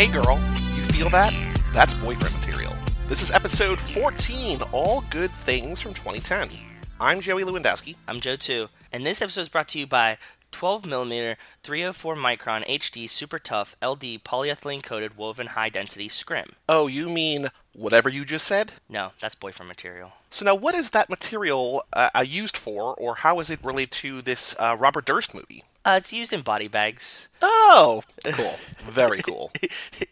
Hey girl, you feel that? That's boyfriend material. This is episode 14, All Good Things from 2010. I'm Joey Lewandowski. I'm Joe too, and this episode is brought to you by 12mm 304 micron HD super tough LD polyethylene coated woven high density scrim. Oh, you mean whatever you just said? No, that's boyfriend material. So now, what is that material uh, uh, used for, or how is it related to this uh, Robert Durst movie? Uh, it's used in body bags. Oh, cool. Very cool.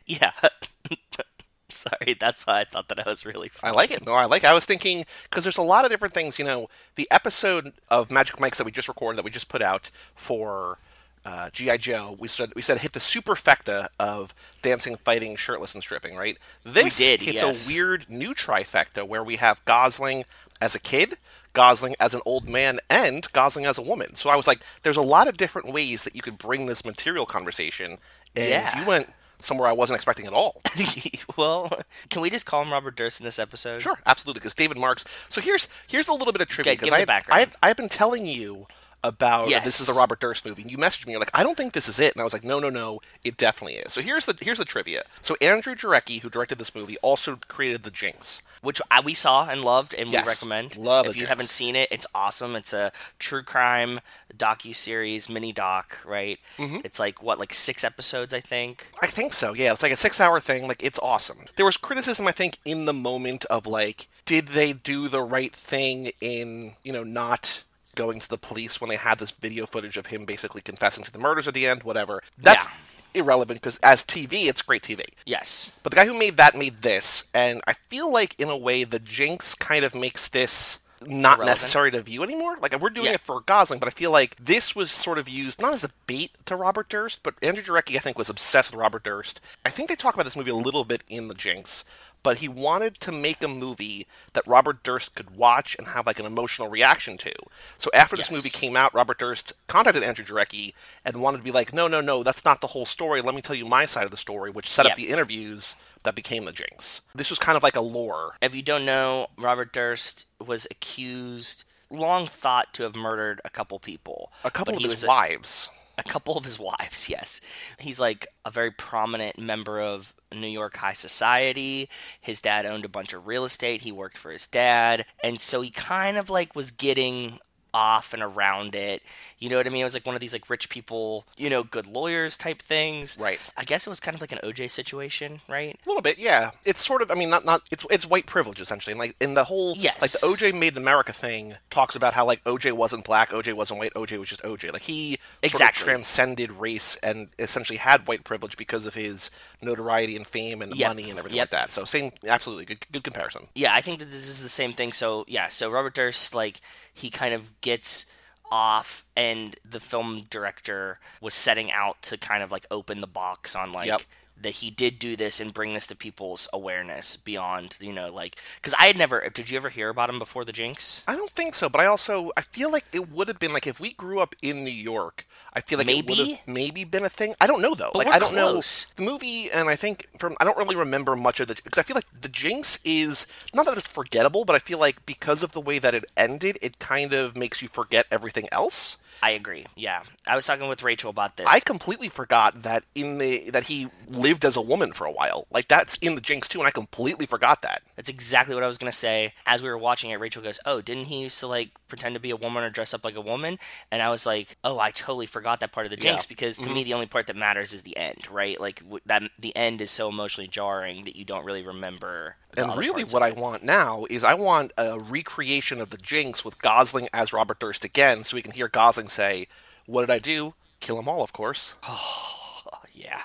yeah. Sorry, that's why I thought that I was really I like it. No, I like. It. I was thinking because there's a lot of different things. You know, the episode of Magic Mike's that we just recorded, that we just put out for uh, GI Joe, we said we said hit the superfecta of dancing, fighting, shirtless, and stripping. Right. This did, hits yes. a weird new trifecta where we have Gosling as a kid. Gosling as an old man and Gosling as a woman. So I was like, there's a lot of different ways that you could bring this material conversation, and Yeah. you went somewhere I wasn't expecting at all. well, can we just call him Robert Durst in this episode? Sure, absolutely. Because David Marks. So here's here's a little bit of trivia. Okay, give the I, had- background. I, I've been telling you about Yes. this is a Robert Durst movie. And you messaged me. You're like, I don't think this is it. And I was like, No, no, no. It definitely is. So here's the here's the trivia. So Andrew Jarecki, who directed this movie, also created The Jinx. Which I, we saw and loved and Yes. we recommend. Love if you haven't seen it, it's awesome. It's a true crime docu series, mini doc, right? Mm-hmm. It's like what, like six episodes, I think. I think so. Yeah, it's like a six hour thing. Like it's awesome. There was criticism, I think, in the moment of like, did they do the right thing in you know not going to the police when they had this video footage of him basically confessing to the murders at the end? Whatever. That's Yeah. Irrelevant because as TV, it's great TV. Yes. But the guy who made that made this, and I feel like in a way the Jinx kind of makes this not Irrelevant? necessary to view anymore. Like we're doing Yeah. it for Gosling, but I feel like this was sort of used not as a bait to Robert Durst, but Andrew Jarecki I think was obsessed with Robert Durst. I think they talk about this movie a little bit in the Jinx. But he wanted to make a movie that Robert Durst could watch and have like an emotional reaction to. So after this Yes. movie came out, Robert Durst contacted Andrew Jarecki and wanted to be like, no, no, no, that's not the whole story. Let me tell you my side of the story, which set up the interviews that became the Jinx. This was kind of like a lore. If you don't know, Robert Durst was accused, long thought to have murdered a couple people. A couple of his wives. a couple of his wives, yes. He's like a very prominent member of New York high society. His dad owned a bunch of real estate. He worked for his dad. And so he kind of like was getting off and around it. You know what I mean? It was like one of these like rich people, you know, good lawyers type things. Right. I guess it was kind of like an OJ situation, right? A little bit, yeah. It's sort of, I mean, not not. It's it's white privilege essentially, and like in the whole, Yes. like the OJ made in America thing talks about how like OJ wasn't black, OJ wasn't white, OJ was just OJ. Like he sort of Exactly. transcended race and essentially had white privilege because of his notoriety and fame and Yep. money and everything Yep. like that. So same, absolutely good, good comparison. yeah, I think that this is the same thing. So yeah, so Robert Durst, like he kind of gets off, and the film director was setting out to kind of like open the box on like Yep. That he did do this and bring this to people's awareness beyond you know like because I had never. Did you ever hear about him before the Jinx? I don't think so, but I also I feel like it would have been like if we grew up in New York, I feel like it would Maybe? have maybe been a thing. I don't know though. But like I don't close. know the movie, and I think from I don't really remember much of the because I feel like the Jinx is not that it's forgettable, but I feel like because of the way that it ended, it kind of makes you forget everything else. I agree. Yeah, I was talking with Rachel about this. I completely forgot that in the that he lived as a woman for a while. Like that's in the Jinx too, and I completely forgot that. That's exactly what I was gonna say. As we were watching it, Rachel goes, "Oh, didn't he used to like pretend to be a woman or dress up like a woman?" And I was like, "Oh, I totally forgot that part of the Jinx Yeah. Mm-hmm. because to me the only part that matters is the end, right? Like w- that the end is so emotionally jarring that you don't really remember." And really, what I want now is I want a recreation of the Jinx with Gosling as Robert Durst again, so we can hear Gosling say, "What did I do? Kill them all, of course." Oh, yeah.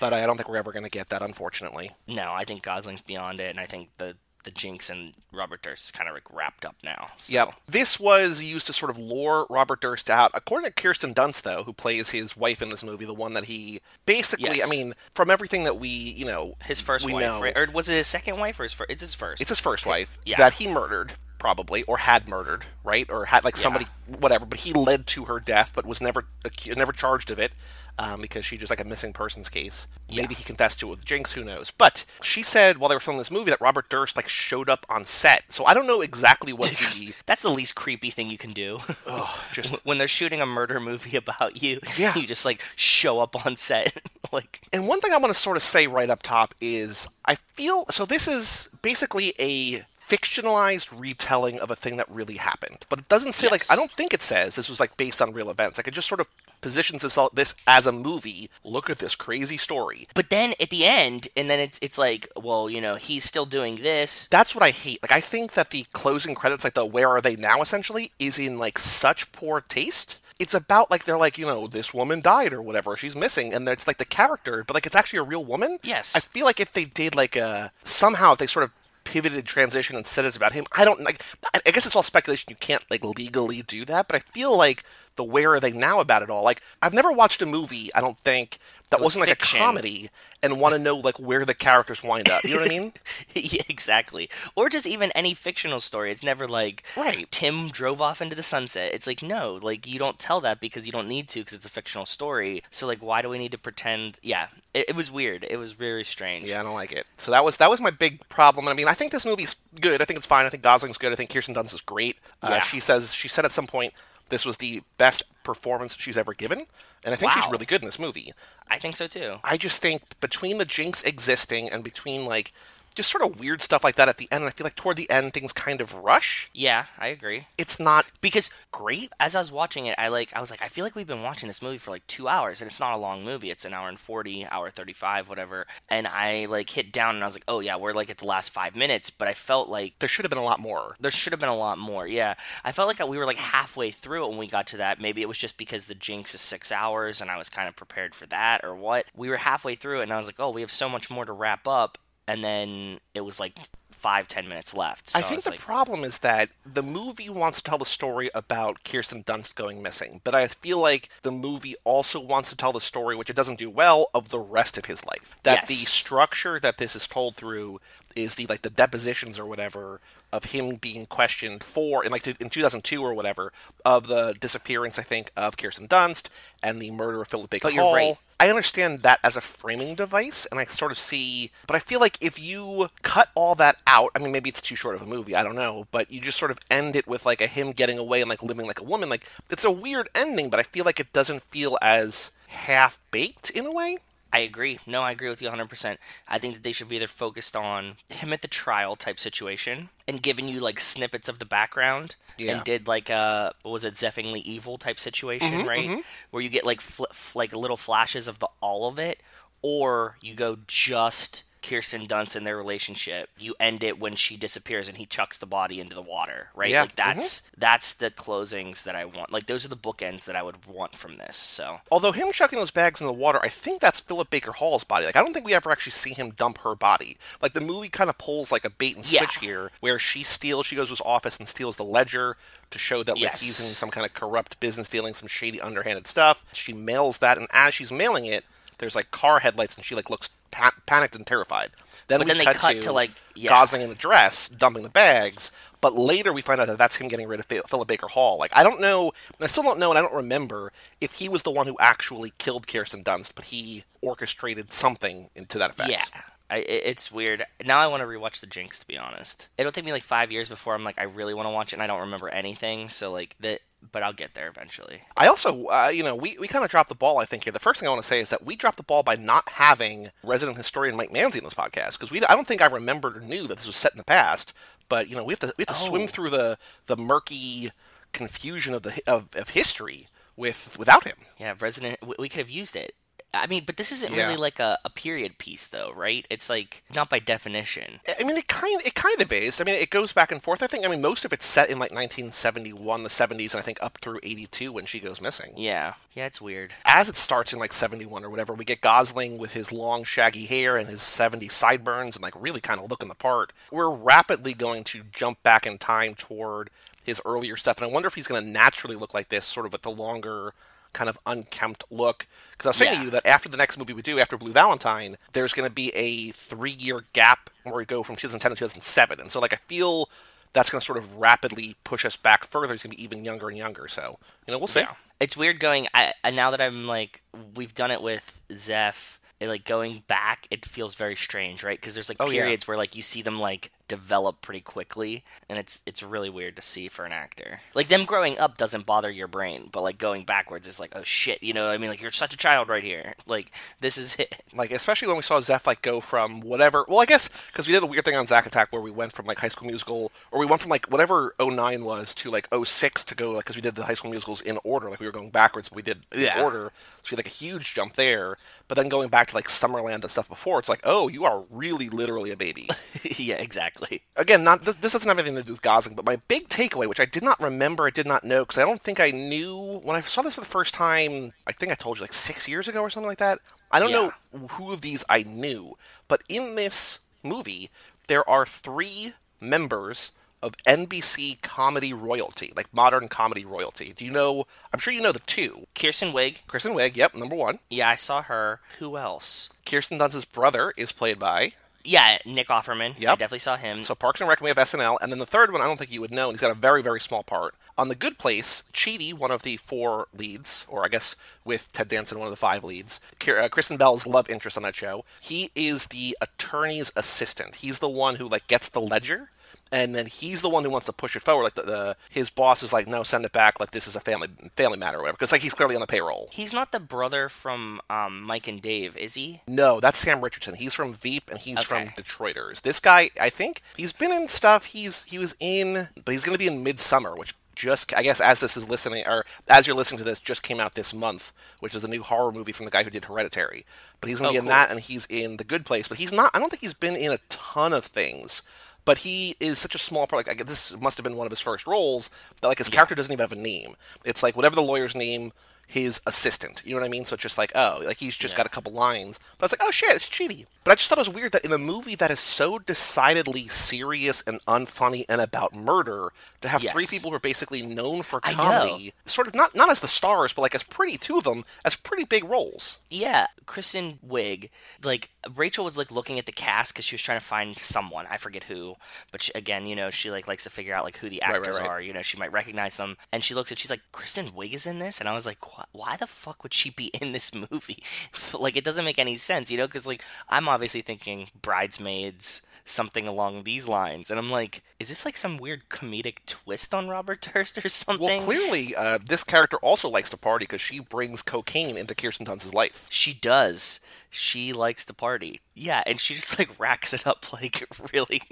But I don't think we're ever going to get that, unfortunately. No, I think Gosling's beyond it, and I think the the Jinx and Robert Durst is kind of like wrapped up now. So. Yep. This was used to sort of lure Robert Durst out. According to Kirsten Dunst, though, who plays his wife in this movie, the one that he basically, Yes. I mean, from everything that we, you know, His first wife, know, right? or was it his second wife, or his first? It's his first. it's his first wife Yeah. that he murdered. Probably, or had murdered, right? Or had like somebody, whatever. But he led to her death, but was never never charged of it um, because she just like a missing persons case. Maybe he confessed to it with Jinx, who knows? But she said while they were filming this movie that Robert Durst like showed up on set. So I don't know exactly what the That's the least creepy thing you can do. oh, just when they're shooting a murder movie about you, Yeah. you just like show up on set. like And one thing I want to sort of say right up top is I feel so this is basically a fictionalized retelling of a thing that really happened. But it doesn't say like I don't think it says this was like based on real events. Like it just sort of positions this all, this as a movie. Look at this crazy story. But then at the end, and then it's it's like, well, you know, he's still doing this. That's what I hate. Like I think that the closing credits like the where are they now essentially is in like such poor taste. It's about like they're like, you know, this woman died or whatever, she's missing and it's like the character, but like it's actually a real woman. Yes. I feel like if they did like a somehow if they sort of pivoted transition and said it's about him, I don't like I I guess it's all speculation. You can't like legally do that, but I feel like the where are they now about it all? Like I've never watched a movie, I don't think, that was wasn't like fiction. a comedy and want to know like where the characters wind up. You know what I mean? yeah, exactly. Or just even any fictional story. It's never like Right. Tim drove off into the sunset. It's like no, like you don't tell that because you don't need to because it's a fictional story. So like, why do we need to pretend? Yeah, it, it was weird. It was very strange. Yeah, I don't like it. So that was that was my big problem. I mean, I think this movie's good. I think it's fine. I think Gosling's good. I think Kirsten Dunst is great. Uh, Yeah. She says she said at some point this was the best performance she's ever given, and I think she's really good in this movie. I think so too. I just think between the Jinx existing and between like just sort of weird stuff like that at the end, I feel like toward the end things kind of rush. Yeah, I agree. It's not Because great. as I was watching it, I like I was like, I feel like we've been watching this movie for like two hours, and it's not a long movie. It's an hour and forty, hour thirty five, whatever. And I like hit down, and I was like, oh yeah, we're like at the last five minutes. But I felt like There should have been a lot more. there should have been a lot more. Yeah, I felt like we were like halfway through it when we got to that. Maybe it was just because the Jinx is six hours, and I was kind of prepared for that, or what. We were halfway through it, and I was like, oh, we have so much more to wrap up. And then it was like five, ten minutes left. So I think was the like, problem is that the movie wants to tell the story about Kirsten Dunst going missing, but I feel like the movie also wants to tell the story, which it doesn't do well, of the rest of his life. That the structure that this is told through is the like the depositions or whatever of him being questioned for in like in 2002 or whatever of the disappearance I think of Kirsten Dunst and the murder of Philip Baker But you're Hall. right. I understand that as a framing device, and I sort of see, but I feel like if you cut all that out, I mean, maybe it's too short of a movie, I don't know, but you just sort of end it with like a him getting away and like living like a woman, like it's a weird ending, but I feel like it doesn't feel as half baked in a way. I agree. No, I agree with you 100%. I think that they should be either focused on him at the trial type situation and giving you like snippets of the background Yeah. and did like a what was it Zeffingly evil type situation, mm-hmm, right? Mm-hmm. Where you get like fl- f- like little flashes of the all of it or you go just Kirsten Dunst and their relationship. You end it when she disappears and he chucks the body into the water, right? Yeah. Like that's mm-hmm. that's the closings that I want. Like those are the bookends that I would want from this. So, Although him chucking those bags in the water, I think that's Philip Baker Hall's body. Like I don't think we ever actually see him dump her body. Like the movie kind of pulls like a bait and Yeah. switch here, where she steals, she goes to his office and steals the ledger to show that like Yes. he's in some kind of corrupt business dealing, some shady underhanded stuff. She mails that, and as she's mailing it, there's like car headlights, and she like looks pa- panicked and terrified. Then But we then they cut, cut to, to, like, yeah. Gosling in a dress dumping the bags. But later we find out that that's him getting rid of Phil- Philip Baker Hall. Like I don't know, I still don't know, and I don't remember if he was the one who actually killed Kirsten Dunst, but he orchestrated something into that effect. Yeah. I, it's weird. Now I want to rewatch The Jinx. To be honest, it'll take me like five years before I'm like I really want to watch it, and I don't remember anything. So like that, but I'll get there eventually. I also, uh, you know, we, we kind of dropped the ball, I think, here. The first thing I want to say is that we dropped the ball by not having resident historian Mike Manzi in this podcast, because we I don't think I remembered or knew that this was set in the past, but, you know, we have to, we have to Oh. swim through the, the murky confusion of, the, of, of history with without him. Yeah, Resident. we- We could have used it. I mean, but this isn't Yeah. really like a, a period piece, though, right? It's like not by definition. I mean, it kind it kind of is. I mean, it goes back and forth. I think. I mean, most of it's set in like 1971, the 70s, and I think up through 82 when she goes missing. Yeah, yeah, it's weird. As it starts in like 71 or whatever, we get Gosling with his long shaggy hair and his 70s sideburns and like really kind of looking the part. We're rapidly going to jump back in time toward his earlier stuff, and I wonder if he's going to naturally look like this, sort of with the longer kind of unkempt look. Because I was saying to you that after the next movie we do, after Blue Valentine, there's going to be a three-year gap where we go from 2010 to 2007, and so like I feel that's going to sort of rapidly push us back further. It's going to be even younger and younger. So, you know, we'll see. Yeah. It's weird going. I, and now that I'm like, we've done it with Zeph. It, like going back, it feels very strange, right? Because there's like Oh, yeah. periods where like you see them like develop pretty quickly, and it's it's really weird to see for an actor. Like them growing up doesn't bother your brain, but like going backwards is like, oh shit, you know? what I mean, like you're such a child right here. Like this is it. Like, especially when we saw Zeph, like, go from whatever. Well, I guess, because we did the weird thing on Zack Attack where we went from, like, High School Musical, or we went from, like, whatever 09 was to, like, 06 to go, like, because we did the High School Musicals in order. Like, we were going backwards, but we did in Yeah. order. So like, a huge jump there. But then going back to, like, Summerland and stuff before, it's like, oh, you are really literally a baby. yeah, exactly. again, not this, this doesn't have anything to do with Gosling, but my big takeaway, which I did not remember, I did not know, because I don't think I knew when I saw this for the first time. I think I told you like six years ago or something like that. I don't know who of these I knew, but in this movie, there are three members of NBC comedy royalty, like modern comedy royalty. Do you know? I'm sure you know the two. Kristen Wiig. Kristen Wiig. yep, number one. Yeah, I saw her. Who else? Kirsten Dunst's brother is played by Yeah, Nick Offerman. I definitely saw him. So Parks and Rec, we have SNL, and then the third one I don't think you would know, and he's got a very, very small part. On The Good Place, Chidi, one of the four leads, or I guess with Ted Danson, one of the five leads, uh, Kristen Bell's love interest on that show, he is the attorney's assistant. He's the one who like gets the ledger. And then he's the one who wants to push it forward. Like the, the his boss is like, no, send it back. Like this is a family family matter or whatever. Because like he's clearly on the payroll. He's not the brother from um, Mike and Dave, is he? No, that's Sam Richardson. He's from Veep and he's from Detroiters. This guy, I think, he's been in stuff. He's he was in, but he's going to be in Midsommar, which just I guess as this is listening or as you're listening to this, just came out this month, which is a new horror movie from the guy who did Hereditary. But he's going to Oh, be in cool. that, and he's in The Good Place. But he's not. I don't think he's been in a ton of things. But he is such a small part. Like I- this must have been one of his first roles. That like his character doesn't even have a name. It's like whatever the lawyer's name his assistant. You know what I mean? So it's just like, oh, like he's just got a couple lines. But it's like, oh shit, it's Chidi. But I just thought it was weird that in a movie that is so decidedly serious and unfunny and about murder, to have three people who are basically known for comedy, sort of not not as the stars, but like as pretty two of them as pretty big roles. Yeah, Kristen Wiig. Like Rachel was like looking at the cast because she was trying to find someone. I forget who, but she, again, you know, she like likes to figure out like who the right, actors right. are. You know, she might recognize them, and she looks at. She's like, Kristen Wiig is in this, and I was like, why the fuck would she be in this movie? like, it doesn't make any sense, you know? Because like I'm obviously thinking Bridesmaids. Something along these lines, and I'm like, is this like some weird comedic twist on Robert Durst or something? Well, clearly, uh, this character also likes to party because she brings cocaine into Kirsten Dunst's life. She does. She likes to party. Yeah, and she just like racks it up like really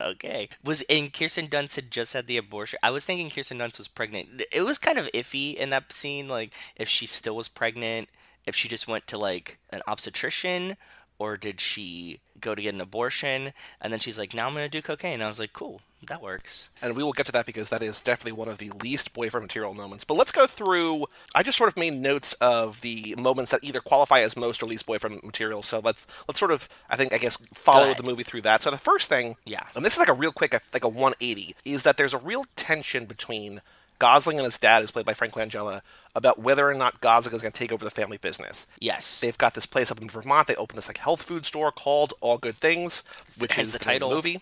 okay. Was and Kirsten Dunst had just had the abortion. I was thinking Kirsten Dunst was pregnant. It was kind of iffy in that scene, like if she still was pregnant, if she just went to like an obstetrician, or did she go to get an abortion? And then she's like, "Now I'm gonna do cocaine." And I was like, "Cool, that works." and we will get to that because that is definitely one of the least boyfriend material moments. But let's go through. I just sort of made notes of the moments that either qualify as most or least boyfriend material. So let's let's sort of I think I guess follow the movie through that. So the first thing, Yeah. and this is like a real quick like a 180, is that there's a real tension between Gosling and his dad, who's played by Frank Langella, about whether or not Gosling is going to take over the family business. Yes. They've got this place up in Vermont. They open this like health food store called All Good Things, which Hence is the title. movie,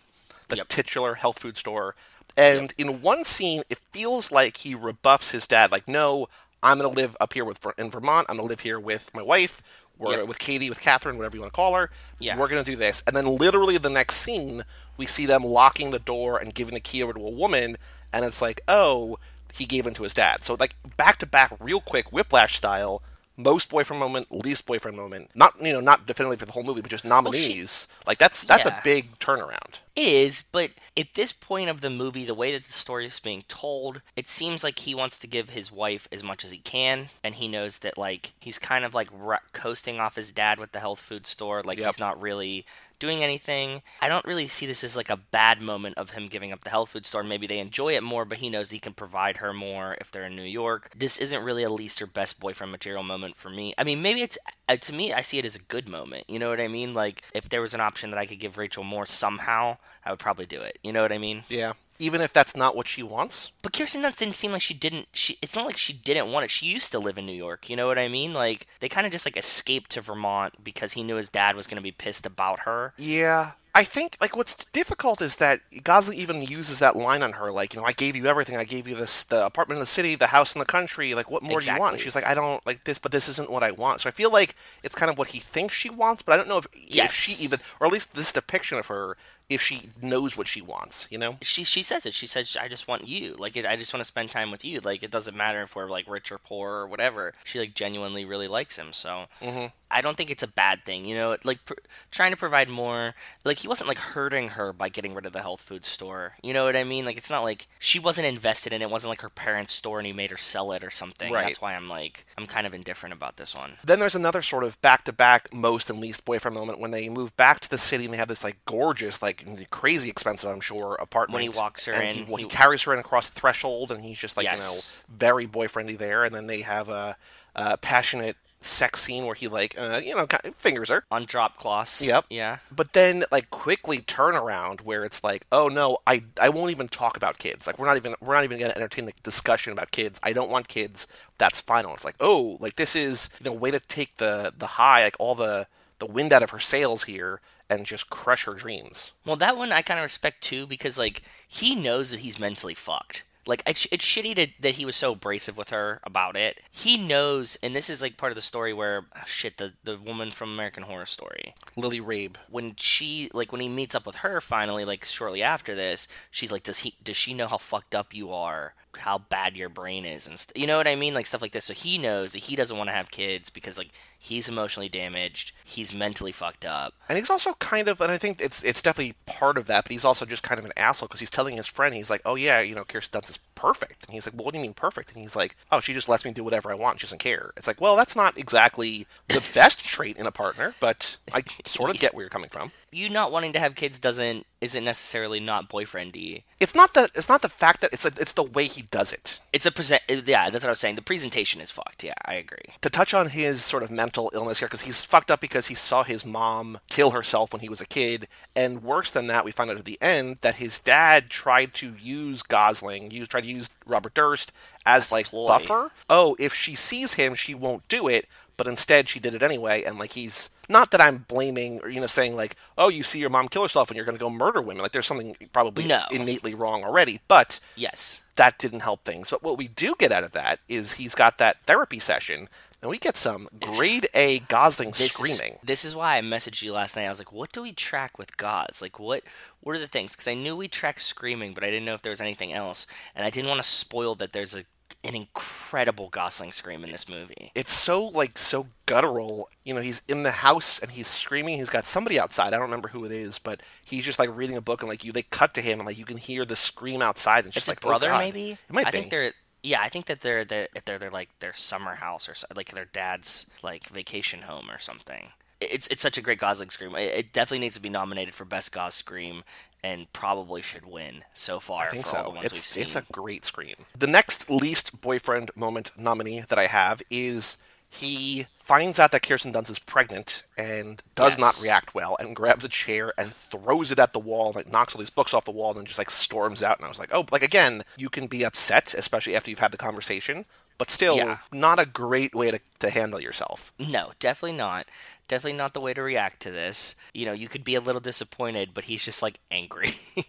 the Yep. titular health food store. And in one scene, it feels like he rebuffs his dad, like, "No, I'm going to live up here with in Vermont. I'm going to live here with my wife, or Yep. with Katie, with Catherine, whatever you want to call her. Yeah. We're going to do this." And then literally the next scene, we see them locking the door and giving the key over to a woman, and it's like, "Oh." He gave in to his dad. So, like, back to back, real quick, whiplash style most boyfriend moment, least boyfriend moment. Not you know, not definitively for the whole movie, but just nominees. like that's that's Yeah. a big turnaround. It is, but at this point of the movie, the way that the story is being told, it seems like he wants to give his wife as much as he can, and he knows that like he's kind of like ra- coasting off his dad with the health food store, like Yep. he's not really doing anything. I don't really see this as like a bad moment of him giving up the health food store. Maybe they enjoy it more, but he knows he can provide her more if they're in New York. This isn't really a least or best boyfriend material moment for me. I mean, maybe it's uh, to me, I see it as a good moment. You know what I mean? Like if there was an option that I could give Rachel more somehow, I would probably do it. You know what I mean? Yeah. Even if that's not what she wants. But Kirsten Dunst didn't seem like she didn't. She it's not like she didn't want it. She used to live in New York. You know what I mean? Like they kind of just like escaped to Vermont because he knew his dad was going to be pissed about her. Yeah. I think like what's difficult is that Gosling even uses that line on her, like you know, I gave you everything. I gave you this, the apartment in the city, the house in the country. Like, what more do you want? And she's like, I don't like this, but this isn't what I want. So I feel like it's kind of what he thinks she wants, but I don't know if, if Yes. she even, or at least this depiction of her, if she knows what she wants. You know? she she says it. She says, "I just want you. Like, it, I just want to spend time with you. Like, it doesn't matter if we're like rich or poor or whatever. She like genuinely really likes him. So mm-hmm. I don't think it's a bad thing. You know, like pr- trying to provide more. Like, he wasn't like hurting her by getting rid of the health food store. You know what I mean? Like, it's not like she wasn't invested in it. It wasn't like her parents' store and he made her sell it or something. Right. That's why I'm like, I'm kind of indifferent about this one. Then there's another sort of back-to-back most and least boyfriend moment when they move back to the city and they have this like gorgeous, like crazy expensive, I'm sure, apartment. When he walks her and in, he, well, he he- carries her in across the threshold, and he's just like Yes. you know very boyfriendy there. And then they have a, a passionate sex scene where he like uh, you know kind of fingers her. On drop cloths. Yep. Yeah. But then, like, quickly turn around where it's like, oh no, I I won't even talk about kids. Like, we're not even we're not even going to entertain the discussion about kids. I don't want kids. That's final. It's like, oh, like this is the way to take the the high, like all the the wind out of her sails here, and just crush her dreams. Well, that one I kind of respect too because like he knows that he's mentally fucked. Like it's, it's shitty to, that he was so abrasive with her about it. He knows, and this is like part of the story where ah, shit the the woman from American Horror Story Lily Rabe. when she like when he meets up with her finally like shortly after this she's like does he does she know how fucked up you are how bad your brain is and st- you know what i mean like stuff like this so he knows that he doesn't want to have kids because like he's emotionally damaged. He's mentally fucked up. And he's also kind of, and I think it's it's definitely part of that, but he's also just kind of an asshole because he's telling his friend, he's like, oh yeah, you know, Kirsten Dunst is perfect. And he's like, well, what do you mean perfect? And he's like, oh, she just lets me do whatever I want. She doesn't care. It's like, well, that's not exactly the best trait in a partner, but I sort of get where you're coming from. you not wanting to have kids doesn't isn't necessarily not boyfriendy It's not the it's not the fact that it's a, it's the way he does it. it's a present uh, yeah that's what i was saying the presentation is fucked yeah i agree To touch on his sort of mental illness here, because he's fucked up because he saw his mom kill herself when he was a kid, and worse than that, we find out at the end that his dad tried to use Gosling, use tried to use Robert Durst as like ploy. buffer. Oh, if she sees him, she won't do it, but instead she did it anyway, and like he's not that I'm blaming or you know saying like, oh, you see your mom kill herself and you're going to go murder women. Like there's something probably No. innately wrong already, but yes that didn't help things. But what we do get out of that is he's got that therapy session, and we get some grade A Gosling this screaming. Is, this is why I messaged you last night. I was like, "What do we track with Gos? Like, what what are the things?" Because I knew we tracked screaming, but I didn't know if there was anything else, and I didn't want to spoil that. There's a an incredible Gosling scream in this movie. It's so like so guttural. You know, he's in the house and he's screaming. He's got somebody outside. I don't remember who it is, but he's just like reading a book and like you, they cut to him and like you can hear the scream outside. And it's It's like oh, brother, God. maybe. It might I be. think they're. Yeah, I think that they're the if they're, they're like their summer house or so, like their dad's like vacation home or something. It's it's such a great Gosling scream. It, it definitely needs to be nominated for best Gos scream and probably should win so far I think for so. all the ones it's, we've seen. it's a great scream. The next least boyfriend moment nominee that I have is he finds out that Kirsten Dunst is pregnant and does Yes. not react well and grabs a chair and throws it at the wall, like knocks all these books off the wall and then just like storms out. And I was like, oh, like again, you can be upset, especially after you've had the conversation, but still Yeah. not a great way to, to handle yourself. No, definitely not. Definitely not the way to react to this. You know, you could be a little disappointed, but he's just like angry.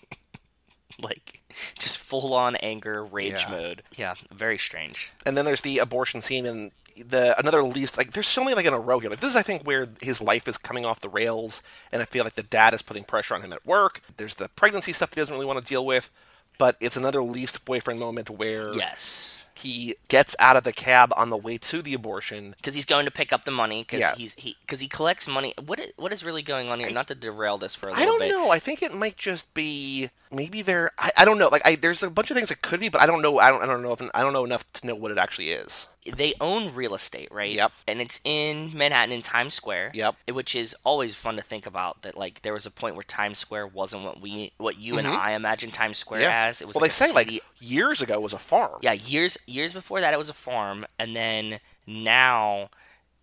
like just full on anger, rage Yeah. mode. Yeah, very strange. And then there's the abortion scene and the another least like there's so many like in a row here. Like this is I think where his life is coming off the rails and I feel like the dad is putting pressure on him at work. There's the pregnancy stuff he doesn't really want to deal with, but it's another least boyfriend moment where Yes. he gets out of the cab on the way to the abortion. Because he's going to pick up the money. Because Yeah. he's he because he collects money. What is, what is really going on here? Not to derail this for a I little I don't bit. know. I think it might just be maybe there. I, I don't know. Like I, there's a bunch of things it could be, but I don't know. I don't. I don't know if I don't know enough to know what it actually is. They own real estate, right? Yep. And it's in Manhattan in Times Square. Yep. Which is always fun to think about. That like there was a point where Times Square wasn't what we, what you and I imagine Times Square as. It was Mm-hmm. well, like they say like years ago it was a farm. yeah, years years before that it was a farm, and then now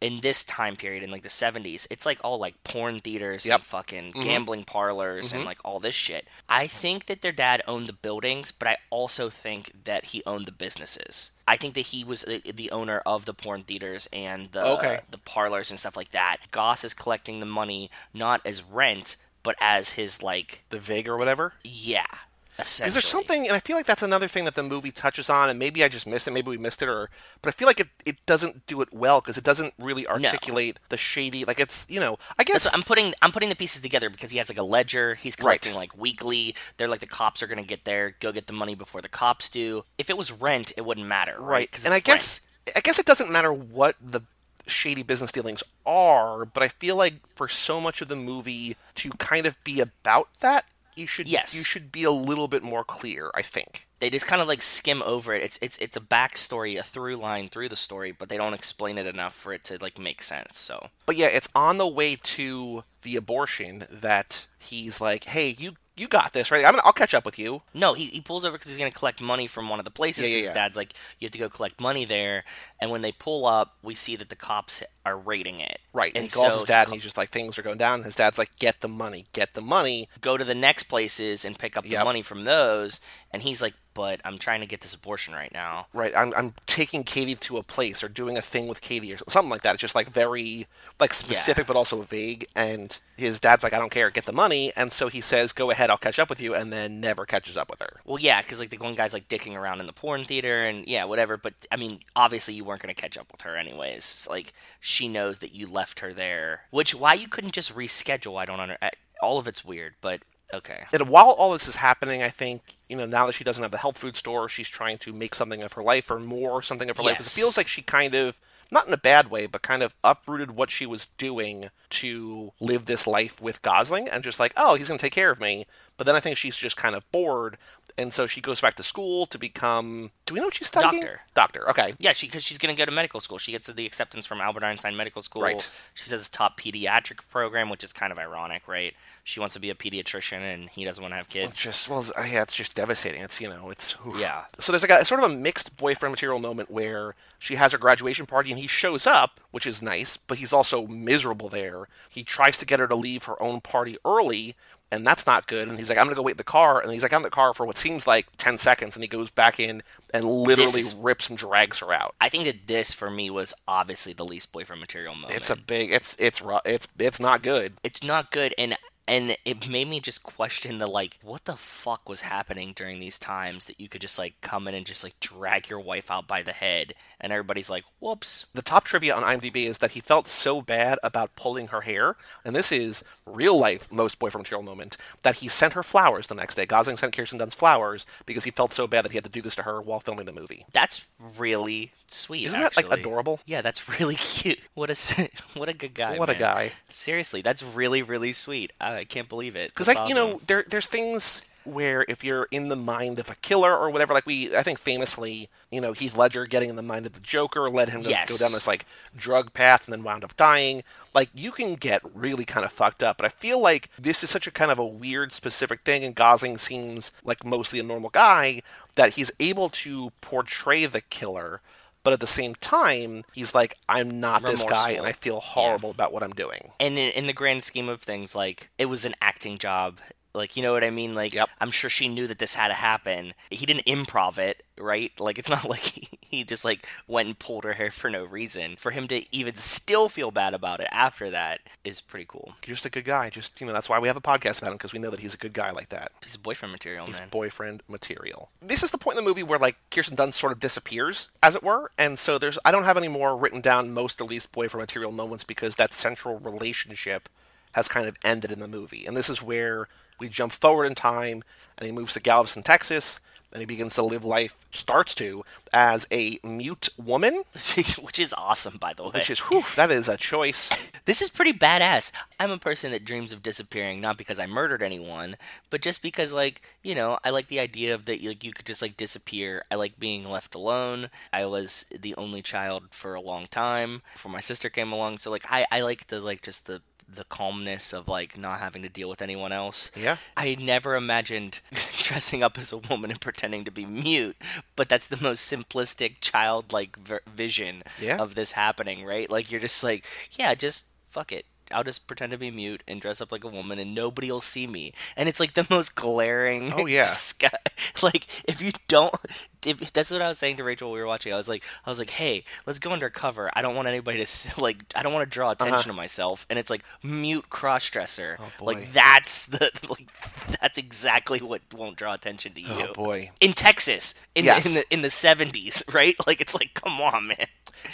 in this time period in like the 70s it's like all like porn theaters Yep. and fucking mm-hmm. gambling parlors and mm-hmm. like all this shit i think that their dad owned the buildings but i also think that he owned the businesses i think that he was the, the owner of the porn theaters and the Okay. the parlors and stuff like that goss is collecting the money not as rent but as his like The Vig or whatever. yeah. Is there something, and I feel like that's another thing that the movie touches on, and maybe I just missed it, maybe we missed it, or but I feel like it, it doesn't do it well because it doesn't really articulate the shady, like it's you know, I guess That's- I'm putting I'm putting the pieces together because he has like a ledger. He's Right. collecting like weekly. They're like the cops are gonna get there, go get the money before the cops do. If it was rent, it wouldn't matter, right? right, and I guess I guess it doesn't matter what the shady business dealings are, but I feel like for so much of the movie to kind of be about that, you should Yes. you should be a little bit more clear. I think. they just kind of like skim over it. It's it's it's a backstory, a through line through the story, but they don't explain it enough for it to like make sense. So But yeah, it's on the way to the abortion that he's like, "Hey, you you got this, right? I'm gonna, I'll catch up with you." no, he, he pulls over because he's gonna collect money from one of the places. Yeah, yeah, yeah. His dad's like, you have to go collect money there. And when they pull up, we see that the cops are raiding it. Right. And, And he calls so his dad, and he's just like, "Things are going down." His dad's like, "Get the money, get the money." go to the next places and pick up the Yep. money from those. And he's like, but I'm trying to get this abortion right now. Right. I'm I'm taking Katie to a place or doing a thing with Katie or something like that. It's just like very like specific, but also vague. And his dad's like, "I don't care, get the money." And so he says, "Go ahead, I'll catch up with you," and then never catches up with her. Well, yeah, because like the one guy's like dicking around in the porn theater and yeah, whatever. But I mean, obviously you weren't going to catch up with her anyways. Like she knows that you left her there. Which why you couldn't just reschedule? I don't under. All of it's weird, but okay. And while all this is happening, I think you know now that she doesn't have the health food store, she's trying to make something of her life or more something of her life. 'Cause Yes. It feels like she kind of not in a bad way, but kind of uprooted what she was doing to live this life with Gosling, and just like, oh, he's going to take care of me. But then I think she's just kind of bored, and so she goes back to school to become. Do we know what she's studying? Doctor. Doctor. Okay. Yeah, she because she's going to go to medical school. She gets the acceptance from Albert Einstein Medical School. Right. She says top pediatric program, which is kind of ironic, right? She wants to be a pediatrician, and he doesn't want to have kids. It's just well, yeah, it's just devastating. It's you know, it's oof. Yeah. So there's like a sort of a mixed boyfriend material moment where she has her graduation party and he shows up, which is nice, but he's also miserable there. He tries to get her to leave her own party early, and that's not good. And he's like, I'm gonna go wait in the car, and he's like, I'm in the car for what seems like ten seconds, and he goes back in and literally is- rips and drags her out. I think that this for me was obviously the least boyfriend material moment. It's a big, it's it's ru- it's it's not good. it's not good and and it made me just question the like what the fuck was happening during these times that you could just like come in and just like drag your wife out by the head and everybody's like whoops The top trivia on IMDb is that he felt so bad about pulling her hair, and this is real life most boyfriend material moment, that he sent her flowers the next day. Gosling sent Kirsten Dunst flowers because he felt so bad that he had to do this to her while filming the movie. that's really sweet Isn't that like adorable? yeah that's really cute what a what a good guy What a guy. seriously that's really really sweet i can't believe it Because like you know, there there's things where if you're in the mind of a killer or whatever, like we I think famously, you know, Heath Ledger getting in the mind of the Joker led him to Yes. go down this like drug path and then wound up dying. Like you can get really kind of fucked up, but I feel like this is such a kind of a weird specific thing, and Gosling seems like mostly a normal guy that he's able to portray the killer. But at the same time, he's like, I'm not this guy, and I feel horrible about what I'm doing. and in, in the grand scheme of things, like it was an acting job. Like you know what I mean? Like Yep. I'm sure she knew that this had to happen. He didn't improv it, right? Like it's not like he, he just like went and pulled her hair for no reason. For him to even still feel bad about it after that is pretty cool. Just a good guy. Just you know, that's why we have a podcast about him because we know that he's a good guy like that. He's boyfriend material, He's man. boyfriend material. This is the point in the movie where like Kirsten Dunst sort of disappears, as it were, and so there's I don't have any more written down most or least boyfriend material moments because that central relationship has kind of ended in the movie, and this is where we jump forward in time, and he moves to Galveston, Texas, and he begins to live life starts to as a mute woman, Which is awesome, by the way. which is whew, that is a choice. This is pretty badass. I'm a person that dreams of disappearing, not because I murdered anyone, but just because, like, you know, I like the idea of that, like, you could just like disappear. I like being left alone. I was the only child for a long time before my sister came along, so like, I I like the like just the the calmness of like not having to deal with anyone else. Yeah. I never imagined dressing up as a woman and pretending to be mute, but that's the most simplistic childlike ver- vision Yeah. of this happening, right? Like you're just like, yeah, just fuck it. I'll just pretend to be mute and dress up like a woman, and nobody will see me. And it's like the most glaring. Oh, yeah. sky- like if you don't, if that's what I was saying to Rachel. when We were watching. I was like, I was like, hey, let's go undercover. I don't want anybody to like. I don't want to draw attention Uh-huh. to myself. And it's like mute cross dresser. Oh. Like that's the like that's exactly what won't draw attention to you Oh boy. in Texas in Yes. the in the in the seventies, right? Like it's like, come on, man.